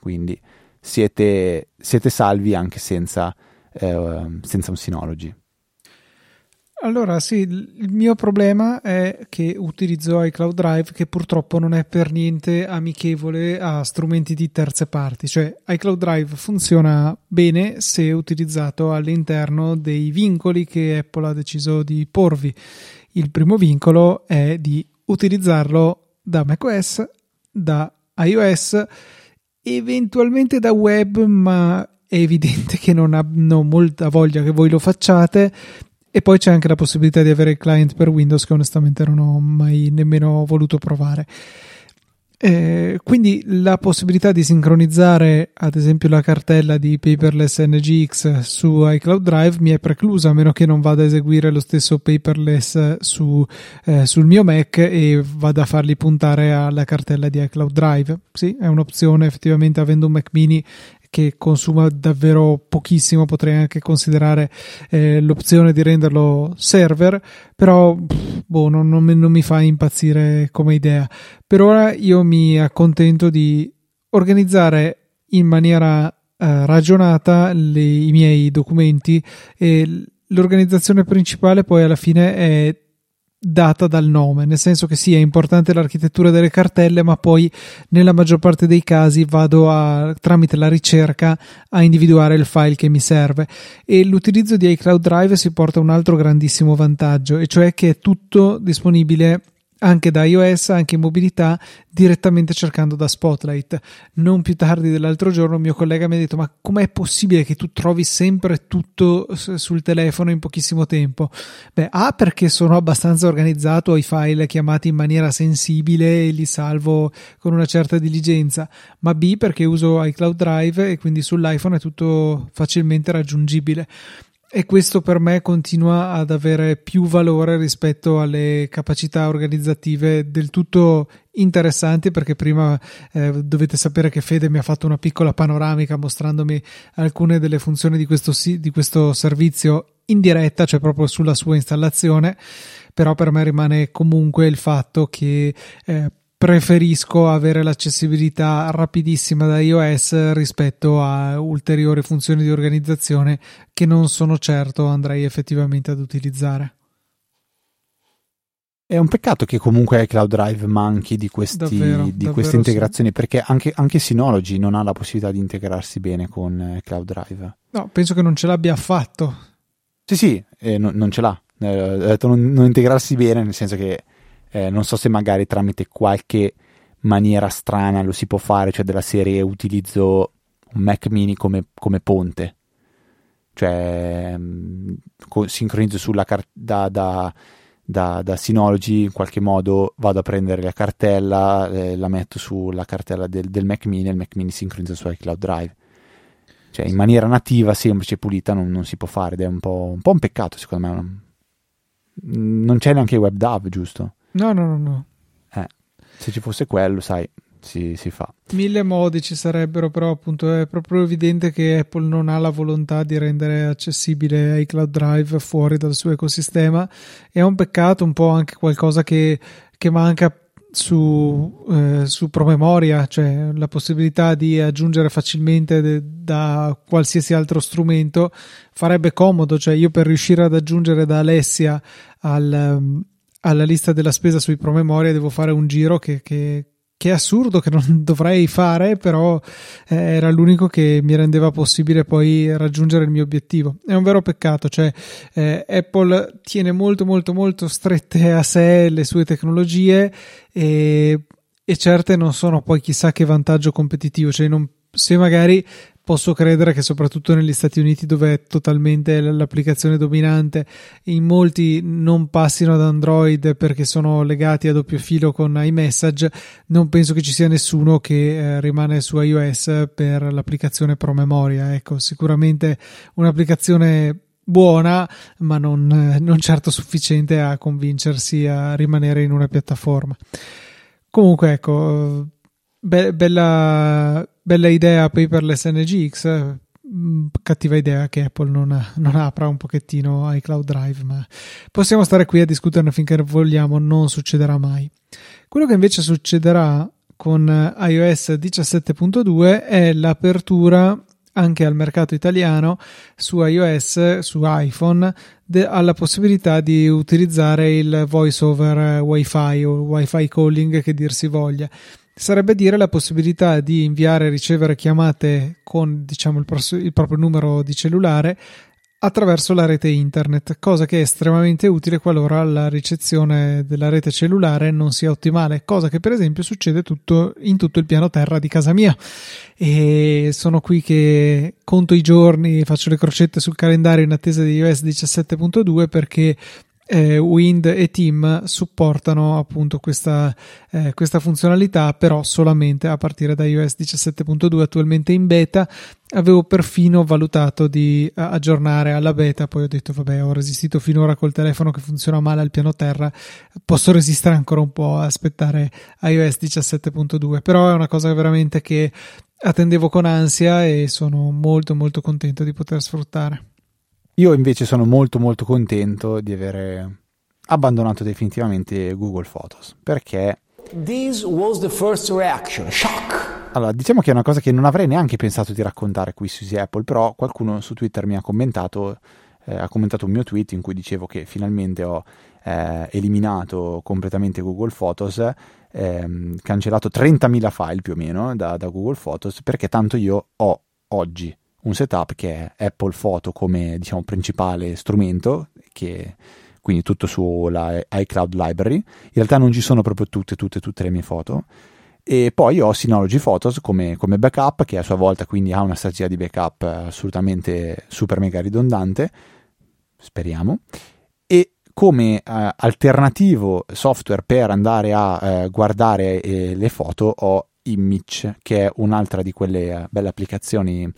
Quindi siete, siete salvi anche senza, eh, senza un Synology allora, sì, il mio problema è che utilizzo iCloud Drive che purtroppo non è per niente amichevole a strumenti di terze parti, cioè iCloud Drive funziona bene se utilizzato all'interno dei vincoli che Apple ha deciso di porvi. Il primo vincolo è di utilizzarlo da macOS, da iOS, eventualmente da web, ma è evidente che non hanno molta voglia che voi lo facciate e poi c'è anche la possibilità di avere il client per Windows che onestamente non ho mai nemmeno voluto provare. Eh, quindi la possibilità di sincronizzare ad esempio la cartella di paperless NGX su iCloud Drive mi è preclusa a meno che non vada a eseguire lo stesso paperless su, eh, sul mio Mac e vada a farli puntare alla cartella di iCloud Drive. Sì, è un'opzione effettivamente avendo un Mac mini che consuma davvero pochissimo, potrei anche considerare eh, l'opzione di renderlo server, però boh, non, non, non, mi fa impazzire come idea. Per ora io mi accontento di organizzare in maniera eh, ragionata le, i miei documenti e l'organizzazione principale poi alla fine è data dal nome, nel senso che sì, è importante l'architettura delle cartelle, ma poi nella maggior parte dei casi vado a, tramite la ricerca a individuare il file che mi serve. E l'utilizzo di iCloud Drive si porta un altro grandissimo vantaggio, e cioè che è tutto disponibile anche da iOS, anche in mobilità, direttamente cercando da Spotlight. Non più tardi dell'altro giorno un mio collega mi ha detto ma com'è possibile che tu trovi sempre tutto sul telefono in pochissimo tempo? Beh, A perché sono abbastanza organizzato, ho i file chiamati in maniera sensibile e li salvo con una certa diligenza, ma B perché uso iCloud Drive e quindi sull'iPhone è tutto facilmente raggiungibile e questo per me continua ad avere più valore rispetto alle capacità organizzative del tutto interessanti perché prima eh, dovete sapere che Fede mi ha fatto una piccola panoramica mostrandomi alcune delle funzioni di questo, di questo servizio in diretta, cioè proprio sulla sua installazione, però per me rimane comunque il fatto che eh, preferisco avere l'accessibilità rapidissima da iOS rispetto a ulteriori funzioni di organizzazione che non sono certo andrei effettivamente ad utilizzare. È un peccato che comunque iCloud Drive manchi di, questi, davvero, di davvero queste integrazioni, sì. perché anche, anche, Synology non ha la possibilità di integrarsi bene con Cloud Drive. No, penso che non ce l'abbia affatto. Sì, sì, eh, no, non ce l'ha. Eh, ho detto non, non, integrarsi bene, nel senso che eh, non so se magari tramite qualche maniera strana lo si può fare, cioè della serie utilizzo un Mac mini come, come ponte. Cioè, mm, sincronizzo sulla carta da, da da, da, Synology in qualche modo vado a prendere la cartella, eh, la metto sulla cartella del, del, Mac mini e il Mac mini sincronizza su iCloud Drive. Cioè in maniera nativa, semplice e pulita non, non, si può fare ed è un po', un po', un peccato secondo me. Non c'è neanche WebDAV, giusto? No, no, no, no. Eh, se ci fosse quello, sai, si, si, fa. Mille modi ci sarebbero, però appunto è proprio evidente che Apple non ha la volontà di rendere accessibile iCloud Drive fuori dal suo ecosistema. È un peccato, un po' anche qualcosa che, che manca su, eh, su promemoria, cioè la possibilità di aggiungere facilmente de, da qualsiasi altro strumento farebbe comodo, cioè io per riuscire ad aggiungere da Alessia al, alla lista della spesa sui promemoria devo fare un giro che, che che è assurdo che non dovrei fare, però eh, era l'unico che mi rendeva possibile poi raggiungere il mio obiettivo. È un vero peccato, cioè eh, Apple tiene molto molto molto strette a sé le sue tecnologie e, e certe non sono poi chissà che vantaggio competitivo, cioè non, se magari posso credere che soprattutto negli Stati Uniti dove è totalmente l'applicazione dominante in molti non passino ad Android perché sono legati a doppio filo con iMessage non penso che ci sia nessuno che eh, rimane su iOS per l'applicazione promemoria ecco sicuramente un'applicazione buona ma non, eh, non certo sufficiente a convincersi a rimanere in una piattaforma. Comunque ecco be- bella bella idea paperless NGX mm, cattiva idea che Apple non, non, apra un pochettino iCloud Drive, ma possiamo stare qui a discuterne finché vogliamo, non succederà mai. Quello che invece succederà con iOS 17.2 è l'apertura anche al mercato italiano su iOS, su iPhone, de- alla possibilità di utilizzare il voice over WiFi o WiFi calling che dir si voglia sarebbe dire la possibilità di inviare e ricevere chiamate con diciamo, il, pros- il, proprio numero di cellulare attraverso la rete internet, cosa che è estremamente utile qualora la ricezione della rete cellulare non sia ottimale, cosa che per esempio succede tutto, in tutto il piano terra di casa mia. E sono qui che conto i giorni, faccio le crocette sul calendario in attesa di iOS 17.2 perché eh, Wind e Team supportano appunto questa, eh, questa, funzionalità, però solamente a partire da iOS 17.2 attualmente in beta. Avevo perfino valutato di eh, aggiornare alla beta, poi ho detto vabbè ho resistito finora col telefono che funziona male al piano terra, posso resistere ancora un po' a aspettare iOS 17.2, però è una cosa veramente che attendevo con ansia e sono molto molto contento di poter sfruttare. Io invece sono molto molto contento di avere abbandonato definitivamente Google Photos perché This was the first reaction, shock. Allora, diciamo che è una cosa che non avrei neanche pensato di raccontare qui su Apple, però qualcuno su Twitter mi ha commentato eh, ha commentato un mio tweet in cui dicevo che finalmente ho eh, eliminato completamente Google Photos, ehm, cancellato 30.000 file più o meno da, da Google Photos perché tanto io ho oggi un setup che è Apple Photo come diciamo principale strumento, che, quindi tutto sulla iCloud Library. In realtà non ci sono proprio tutte, tutte, tutte le mie foto. E poi ho Synology Photos come, come backup, che a sua volta quindi ha una strategia di backup assolutamente super mega ridondante, speriamo. E come eh, alternativo software per andare a eh, guardare eh, le foto ho Image, che è un'altra di quelle eh, belle applicazioni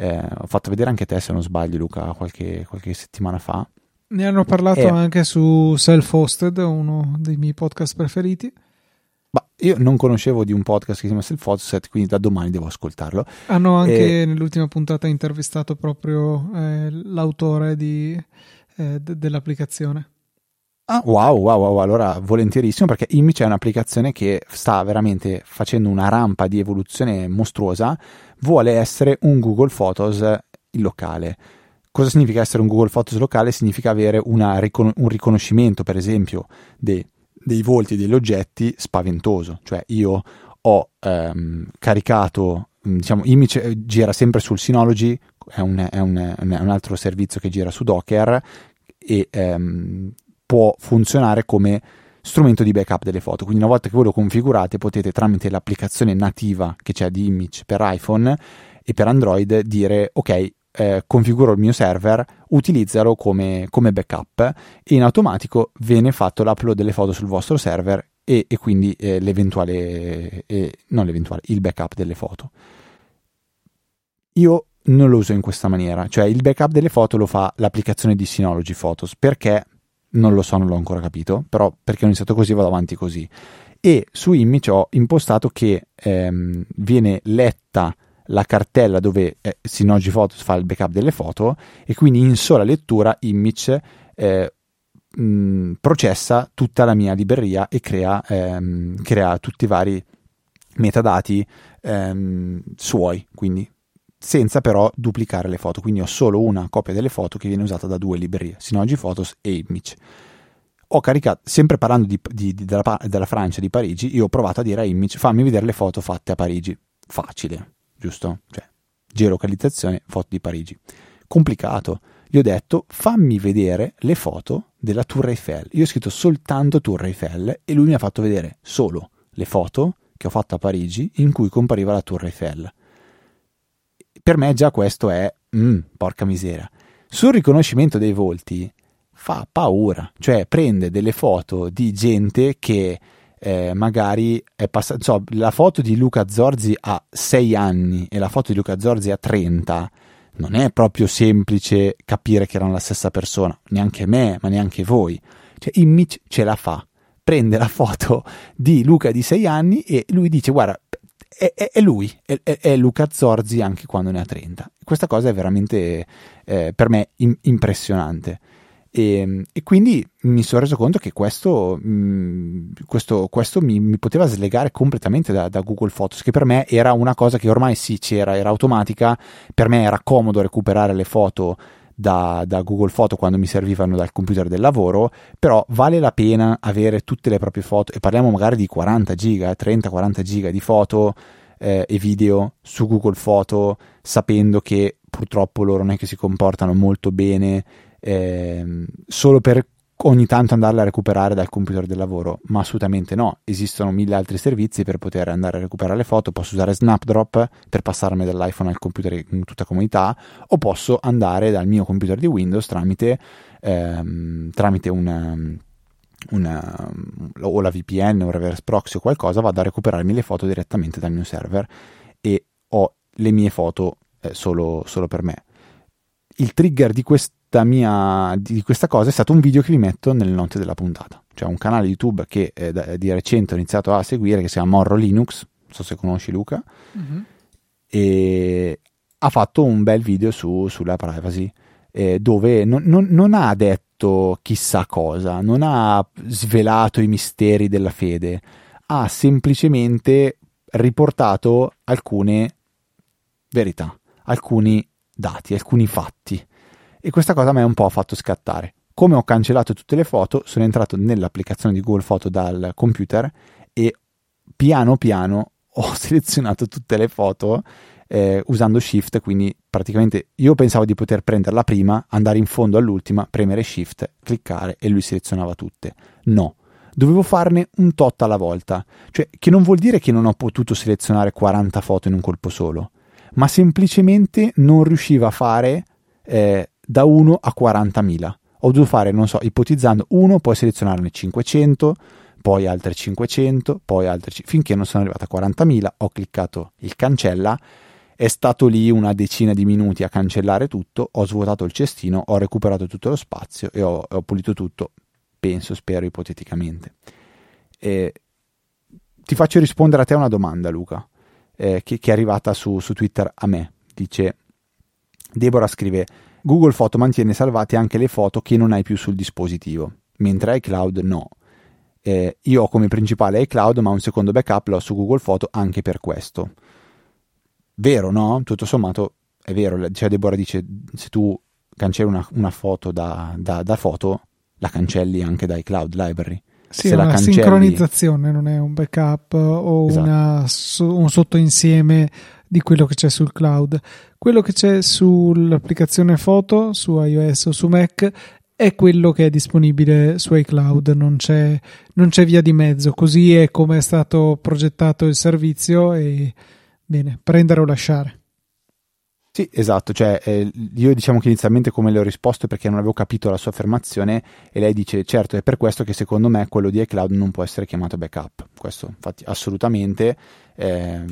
eh, ho fatto vedere anche te, se non sbaglio, Luca, qualche, qualche settimana fa. Ne hanno parlato e... anche su Self Hosted, uno dei miei podcast preferiti. Ma io non conoscevo di un podcast che si chiama Self Photoset, quindi da domani devo ascoltarlo. Hanno anche e... nell'ultima puntata intervistato proprio eh, l'autore di, eh, de- dell'applicazione. Ah, wow, wow, wow, allora volentierissimo perché Image è un'applicazione che sta veramente facendo una rampa di evoluzione mostruosa, vuole essere un Google Photos locale. Cosa significa essere un Google Photos locale? Significa avere ricon- un riconoscimento, per esempio, de- dei volti degli oggetti spaventoso. Cioè io ho ehm, caricato, diciamo, Image gira sempre sul Synology, è un, è, un, è un, altro servizio che gira su Docker e ehm, può funzionare come strumento di backup delle foto. Quindi una volta che voi lo configurate potete tramite l'applicazione nativa che c'è di Image per iPhone e per Android dire ok, eh, configuro il mio server, utilizzalo come, come, backup e in automatico viene fatto l'upload delle foto sul vostro server e, e quindi eh, l'eventuale, eh, non l'eventuale, il backup delle foto. Io non lo uso in questa maniera, cioè il backup delle foto lo fa l'applicazione di Synology Photos perché non lo so, non l'ho ancora capito, però perché ho iniziato così vado avanti così. E su Image ho impostato che ehm, viene letta la cartella dove eh, Synology Photos fa il backup delle foto e quindi in sola lettura Image eh, mh, processa tutta la mia libreria e crea, ehm, crea tutti i vari metadati ehm, suoi, quindi senza però duplicare le foto, quindi ho solo una copia delle foto che viene usata da due librerie, Synology Photos e Image. Ho caricato, sempre parlando di, di, di, della, della, Francia, di Parigi, io ho provato a dire a Image fammi vedere le foto fatte a Parigi. Facile, giusto? Cioè, geolocalizzazione, foto di Parigi. Complicato. Gli ho detto fammi vedere le foto della Tour Eiffel. Io ho scritto soltanto Tour Eiffel e lui mi ha fatto vedere solo le foto che ho fatto a Parigi in cui compariva la Tour Eiffel per me già questo è, mm, porca miseria. Sul riconoscimento dei volti fa paura, cioè prende delle foto di gente che eh, magari è passata, so, la foto di Luca Zorzi a 6 anni e la foto di Luca Zorzi a 30, non è proprio semplice capire che erano la stessa persona, neanche me, ma neanche voi. Cioè, Image ce la fa. Prende la foto di Luca di 6 anni e lui dice: Guarda, è, è, è lui, è, è, Luca Zorzi anche quando ne ha 30. Questa cosa è veramente eh, per me in, impressionante. E, e, quindi mi sono reso conto che questo, mh, mm, questo, questo mi, mi, poteva slegare completamente da, da, Google Photos, che per me era una cosa che ormai sì c'era, era automatica, per me era comodo recuperare le foto da, da, Google Photo quando mi servivano dal computer del lavoro, però vale la pena avere tutte le proprie foto e parliamo magari di 40 giga, 30-40 giga di foto eh, e video su Google Photo, sapendo che purtroppo loro non è che si comportano molto bene eh, solo per ogni tanto andarle a recuperare dal computer del lavoro, ma assolutamente no. Esistono mille altri servizi per poter andare a recuperare le foto. Posso usare Snapdrop per passarmi dall'iPhone al computer in tutta comodità, o posso andare dal mio computer di Windows tramite, ehm, tramite una, una, o la VPN o reverse proxy o qualcosa, vado a recuperarmi le foto direttamente dal mio server e ho le mie foto eh, solo, solo per me. Il trigger di questo mia, di questa cosa è stato un video che vi metto nelle note della puntata. Cioè un canale YouTube che eh, di recente ho iniziato a seguire che si chiama Morro Linux, non so se conosci Luca, mm-hmm. e ha fatto un bel video su, sulla privacy eh, dove non, non, non ha detto chissà cosa, non ha svelato i misteri della fede, ha semplicemente riportato alcune verità, alcuni dati, alcuni fatti e questa cosa mi ha un po' fatto scattare. Come ho cancellato tutte le foto, sono entrato nell'applicazione di Google Photo dal computer e piano piano ho selezionato tutte le foto eh, usando Shift, quindi praticamente io pensavo di poter prenderla prima, andare in fondo all'ultima, premere Shift, cliccare e lui selezionava tutte. No, dovevo farne un tot alla volta, cioè che non vuol dire che non ho potuto selezionare 40 foto in un colpo solo, ma semplicemente non riusciva a fare eh, da 1 a 40.000. Ho dovuto fare, non so, ipotizzando uno, poi selezionarne 500, poi altre 500, poi altre finché non sono arrivato a 40.000, ho cliccato il cancella, è stato lì una decina di minuti a cancellare tutto, ho svuotato il cestino, ho recuperato tutto lo spazio e ho, ho pulito tutto, penso, spero ipoteticamente. E ti faccio rispondere a te una domanda, Luca, eh, che, che, è arrivata su, su Twitter a me. Dice, Deborah scrive, Google Foto mantiene salvate anche le foto che non hai più sul dispositivo, mentre iCloud no. Eh, io ho come principale iCloud, ma un secondo backup l'ho su Google Foto anche per questo. Vero, no? Tutto sommato è vero. Cioè, Deborah dice: se tu cancelli una, una foto da, da, da, foto, la cancelli anche da iCloud Library. Sì, se è una cancelli... sincronizzazione, non è un backup o esatto. una, un sottoinsieme di quello che c'è sul cloud. Quello che c'è sull'applicazione foto su iOS o su Mac è quello che è disponibile su iCloud, non c'è, non c'è via di mezzo. Così è come è stato progettato il servizio e bene, prendere o lasciare. Sì, esatto, cioè eh, io diciamo che inizialmente come le ho risposto perché non avevo capito la sua affermazione e lei dice certo è per questo che secondo me quello di iCloud non può essere chiamato backup, questo infatti assolutamente eh,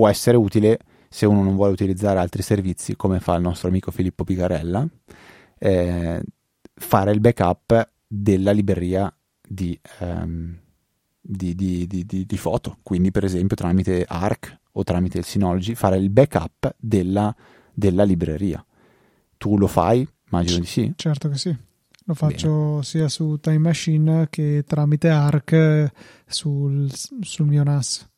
può essere utile se uno non vuole utilizzare altri servizi come fa il nostro amico Filippo Pigarella, eh, fare il backup della libreria di, ehm, di, di, di foto, quindi per esempio tramite Arc o tramite il Synology fare il backup della, della libreria. Tu lo fai? Immagino di sì. Certo che sì. Lo faccio Bene. sia su Time Machine che tramite Arc sul, sul mio NAS.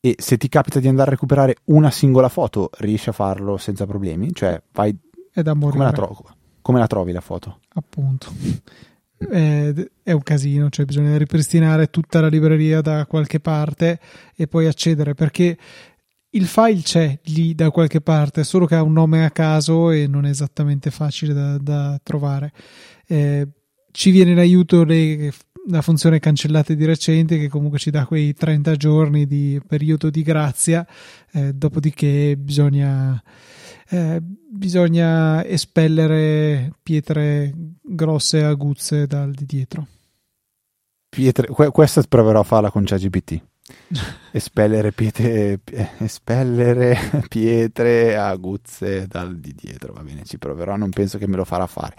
E se ti capita di andare a recuperare una singola foto, riesci a farlo senza problemi? Cioè, vai. È da morire. Come la, tro- come la trovi la foto? Appunto. è, è un casino, cioè bisogna ripristinare tutta la libreria da qualche parte e poi accedere perché il file c'è lì da qualche parte, solo che ha un nome a caso e non è esattamente facile da, da trovare. Eh, ci viene in aiuto le, la funzione cancellate di recente che comunque ci dà quei 30 giorni di periodo di grazia, eh, dopodiché bisogna eh, bisogna espellere pietre grosse e aguzze dal di dietro. Pietre, questa proverò a farla con ChatGPT. espellere pietre, espellere pietre aguzze dal di dietro. Va bene, ci proverò, non penso che me lo farà fare.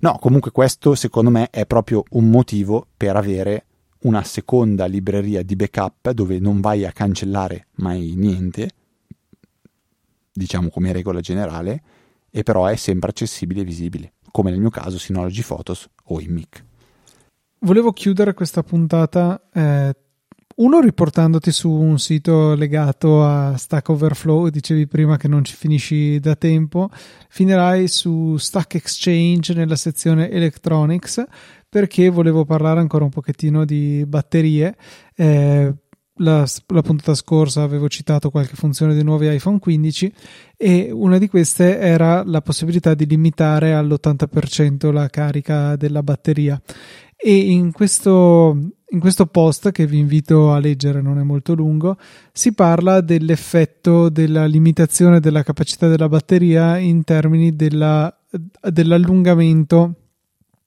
No, comunque questo secondo me è proprio un motivo per avere una seconda libreria di backup dove non vai a cancellare mai niente, diciamo come regola generale, e però è sempre accessibile e visibile, come nel mio caso Synology Photos o IMIC. Volevo chiudere questa puntata, eh, uno riportandoti su un sito legato a Stack Overflow, dicevi prima che non ci finisci da tempo, finirai su Stack Exchange nella sezione Electronics perché volevo parlare ancora un pochettino di batterie. Eh, la, la, puntata scorsa avevo citato qualche funzione dei nuovi iPhone 15 e una di queste era la possibilità di limitare all'80% la carica della batteria e in questo, in questo post che vi invito a leggere non è molto lungo si parla dell'effetto della limitazione della capacità della batteria in termini della, dell'allungamento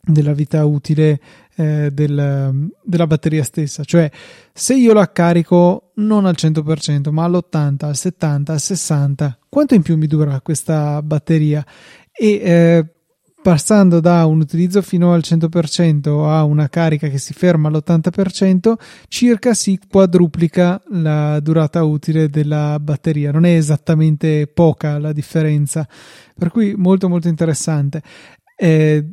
della vita utile eh, del, della batteria stessa. Cioè, se io la carico non al 100%, ma all'80, al 70, al 60, quanto in più mi dura questa batteria? E eh, passando da un utilizzo fino al 100% a una carica che si ferma all'80%, circa si quadruplica la durata utile della batteria. Non è esattamente poca la differenza, per cui molto molto interessante. Eh,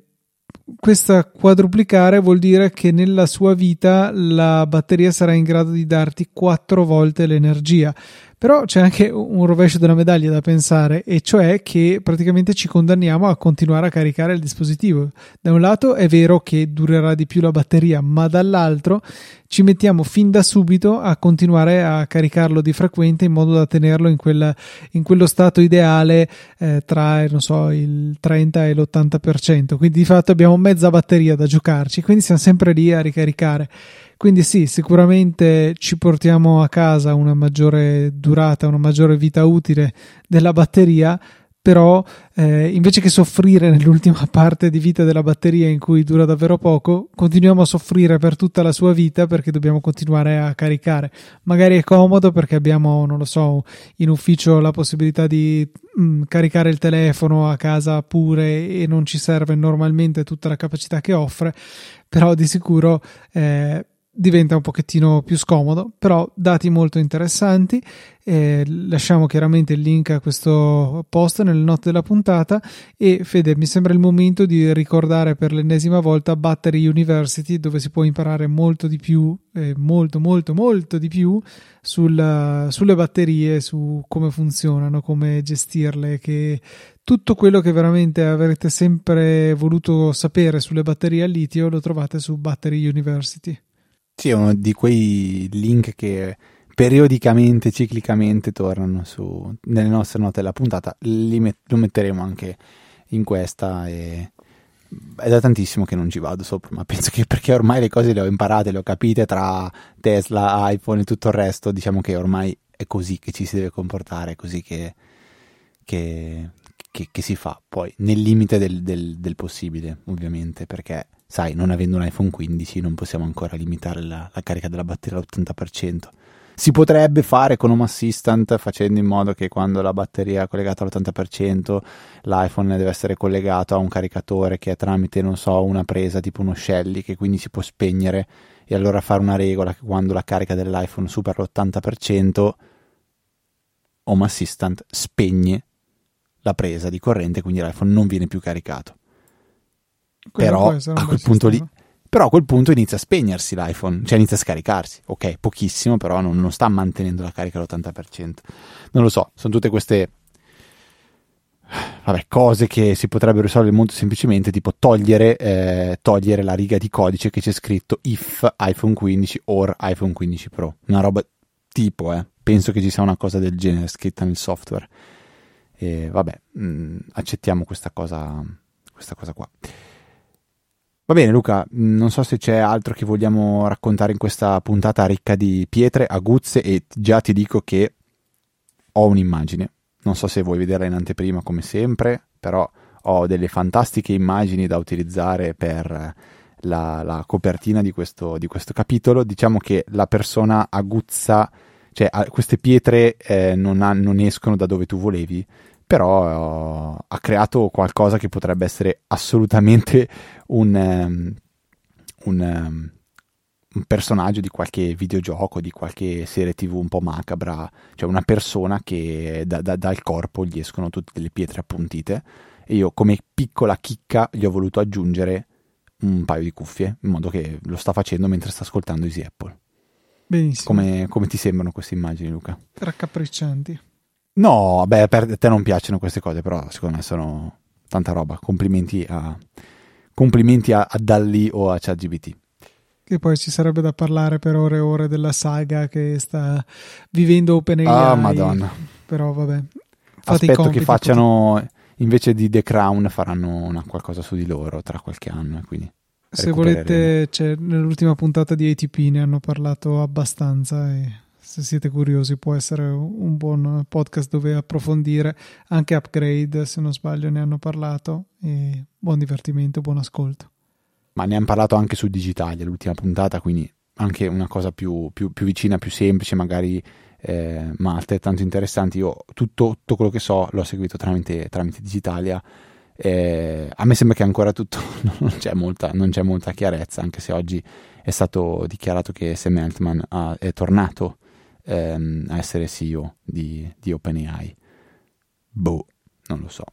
questa quadruplicare vuol dire che nella sua vita la batteria sarà in grado di darti quattro volte l'energia. Però c'è anche un rovescio della medaglia da pensare, e cioè che praticamente ci condanniamo a continuare a caricare il dispositivo. Da un lato è vero che durerà di più la batteria, ma dall'altro ci mettiamo fin da subito a continuare a caricarlo di frequente in modo da tenerlo in, quella, in quello stato ideale eh, tra so, il 30 e l'80%. Quindi di fatto abbiamo mezza batteria da giocarci, quindi siamo sempre lì a ricaricare. Quindi sì, sicuramente ci portiamo a casa una maggiore durata, una maggiore vita utile della batteria, però eh, invece che soffrire nell'ultima parte di vita della batteria in cui dura davvero poco, continuiamo a soffrire per tutta la sua vita perché dobbiamo continuare a caricare. Magari è comodo perché abbiamo, non lo so, in ufficio la possibilità di mh, mm, caricare il telefono a casa pure e non ci serve normalmente tutta la capacità che offre, però di sicuro eh, diventa un pochettino più scomodo, però dati molto interessanti. Eh, lasciamo chiaramente il link a questo post nelle note della puntata e Fede mi sembra il momento di ricordare per l'ennesima volta Battery University dove si può imparare molto di più, eh, molto molto molto di più sul, sulle batterie, su come funzionano, come gestirle, che tutto quello che veramente avrete sempre voluto sapere sulle batterie a litio lo trovate su Battery University. Sì, è uno di quei link che periodicamente, ciclicamente tornano su, nelle nostre note della puntata. Met- lo metteremo anche in questa e è da tantissimo che non ci vado sopra, ma penso che perché ormai le cose le ho imparate, le ho capite tra Tesla, iPhone e tutto il resto, diciamo che ormai è così che ci si deve comportare, è così che, che, che, che, si fa, poi nel limite del, del, del possibile, ovviamente, perché sai, non avendo un iPhone 15 non possiamo ancora limitare la, la carica della batteria all'80%. Si potrebbe fare con Home Assistant facendo in modo che quando la batteria è collegata all'80% l'iPhone deve essere collegato a un caricatore che è tramite, non so, una presa tipo uno Shelly che quindi si può spegnere e allora fare una regola che quando la carica dell'iPhone supera l'80% Home Assistant spegne la presa di corrente quindi l'iPhone non viene più caricato però a quel punto lì però a quel punto inizia a spegnersi l'iPhone, cioè inizia a scaricarsi. Ok, pochissimo, però non, non sta mantenendo la carica all'80%. Non lo so, sono tutte queste vabbè, cose che si potrebbero risolvere molto semplicemente, tipo togliere, eh, togliere, la riga di codice che c'è scritto if iPhone 15 or iPhone 15 Pro. Una roba tipo, eh. Penso che ci sia una cosa del genere scritta nel software. E vabbè, mh, mm, accettiamo questa cosa, questa cosa qua. Va bene Luca, non so se c'è altro che vogliamo raccontare in questa puntata ricca di pietre, aguzze e già ti dico che ho un'immagine. Non so se vuoi vederla in anteprima come sempre, però ho delle fantastiche immagini da utilizzare per la, la copertina di questo, di questo, capitolo. Diciamo che la persona aguzza, cioè queste pietre eh, non, ha, non escono da dove tu volevi, però uh, ha creato qualcosa che potrebbe essere assolutamente un, um, un, um, un, personaggio di qualche videogioco, di qualche serie tv un po' macabra, cioè una persona che da, da, dal corpo gli escono tutte delle pietre appuntite e io come piccola chicca gli ho voluto aggiungere un paio di cuffie, in modo che lo sta facendo mentre sta ascoltando Easy Apple. Benissimo. Come, come ti sembrano queste immagini, Luca? Raccapriccianti. No, beh, per te non piacciono queste cose, però secondo me sono tanta roba. Complimenti a, complimenti a, a Dalli o a ChatGBT. Che poi ci sarebbe da parlare per ore e ore della saga che sta vivendo OpenAI. Ah, madonna. Però vabbè. Aspetto che facciano, così. invece di The Crown, faranno una, qualcosa su di loro tra qualche anno. Quindi Se volete, nell'ultima puntata di ATP ne hanno parlato abbastanza e se siete curiosi può essere un buon podcast dove approfondire anche upgrade se non sbaglio ne hanno parlato e buon divertimento buon ascolto. Ma ne hanno parlato anche su Digitalia l'ultima puntata quindi anche una cosa più, più, più vicina più semplice magari eh, ma altrettanto interessante io tutto, tutto, quello che so l'ho seguito tramite, tramite Digitalia eh, a me sembra che ancora tutto non c'è, molta, non c'è molta chiarezza anche se oggi è stato dichiarato che Sam Altman ha, è tornato ehm, a essere CEO di, di OpenAI. Boh, non lo so.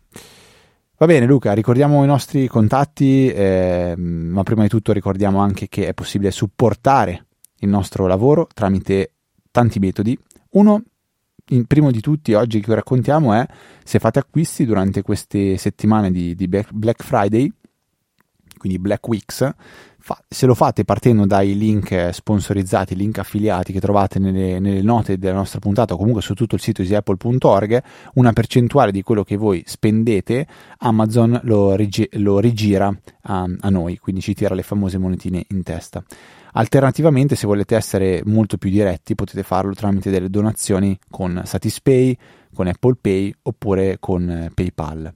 Va bene Luca, ricordiamo i nostri contatti, eh, ma prima di tutto ricordiamo anche che è possibile supportare il nostro lavoro tramite tanti metodi. Uno, il primo di tutti oggi che raccontiamo è se fate acquisti durante queste settimane di, di Black Friday, quindi Black Weeks, Fa, se lo fate partendo dai link sponsorizzati, link affiliati che trovate nelle, nelle, note della nostra puntata o comunque su tutto il sito easyapple.org, una percentuale di quello che voi spendete, Amazon lo, rigi, lo rigira a, a noi, quindi ci tira le famose monetine in testa. Alternativamente, se volete essere molto più diretti, potete farlo tramite delle donazioni con Satispay, con Apple Pay oppure con PayPal.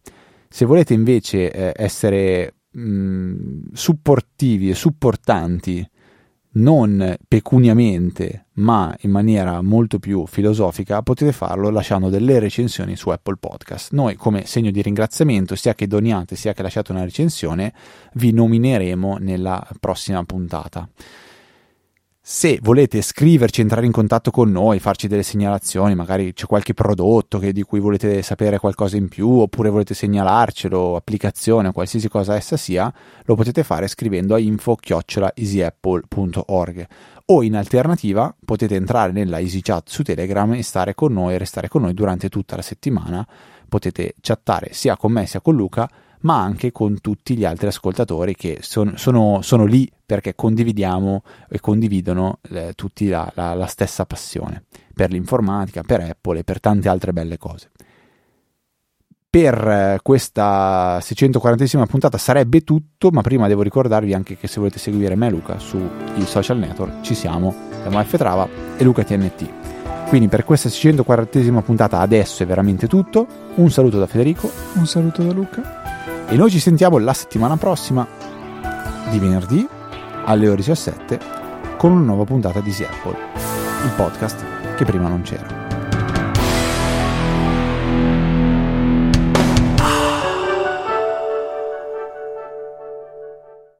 Se volete invece eh, essere mh, supportivi e supportanti non pecuniamente ma in maniera molto più filosofica potete farlo lasciando delle recensioni su Apple Podcast. Noi come segno di ringraziamento sia che doniate sia che lasciate una recensione vi nomineremo nella prossima puntata Se volete scriverci, entrare in contatto con noi, farci delle segnalazioni, magari c'è qualche prodotto che, di cui volete sapere qualcosa in più, oppure volete segnalarcelo, applicazione qualsiasi cosa essa sia, lo potete fare scrivendo a info-easyapple.org o in alternativa potete entrare nella EasyChat su Telegram e stare con noi restare con noi durante tutta la settimana. Potete chattare sia con me sia con Luca ma anche con tutti gli altri ascoltatori che son, sono, sono, lì perché condividiamo e condividono eh, tutti la, la, la stessa passione per l'informatica, per Apple e per tante altre belle cose per eh, questa 640esima puntata sarebbe tutto, ma prima devo ricordarvi anche che se volete seguire me e Luca sui social network ci siamo, siamo F Trava e Luca TNT. Quindi per questa 640esima puntata adesso è veramente tutto. Un saluto da Federico. Un saluto da Luca. E noi ci sentiamo la settimana prossima, di venerdì alle ore 17, con una nuova puntata di Apple, il podcast che prima non c'era.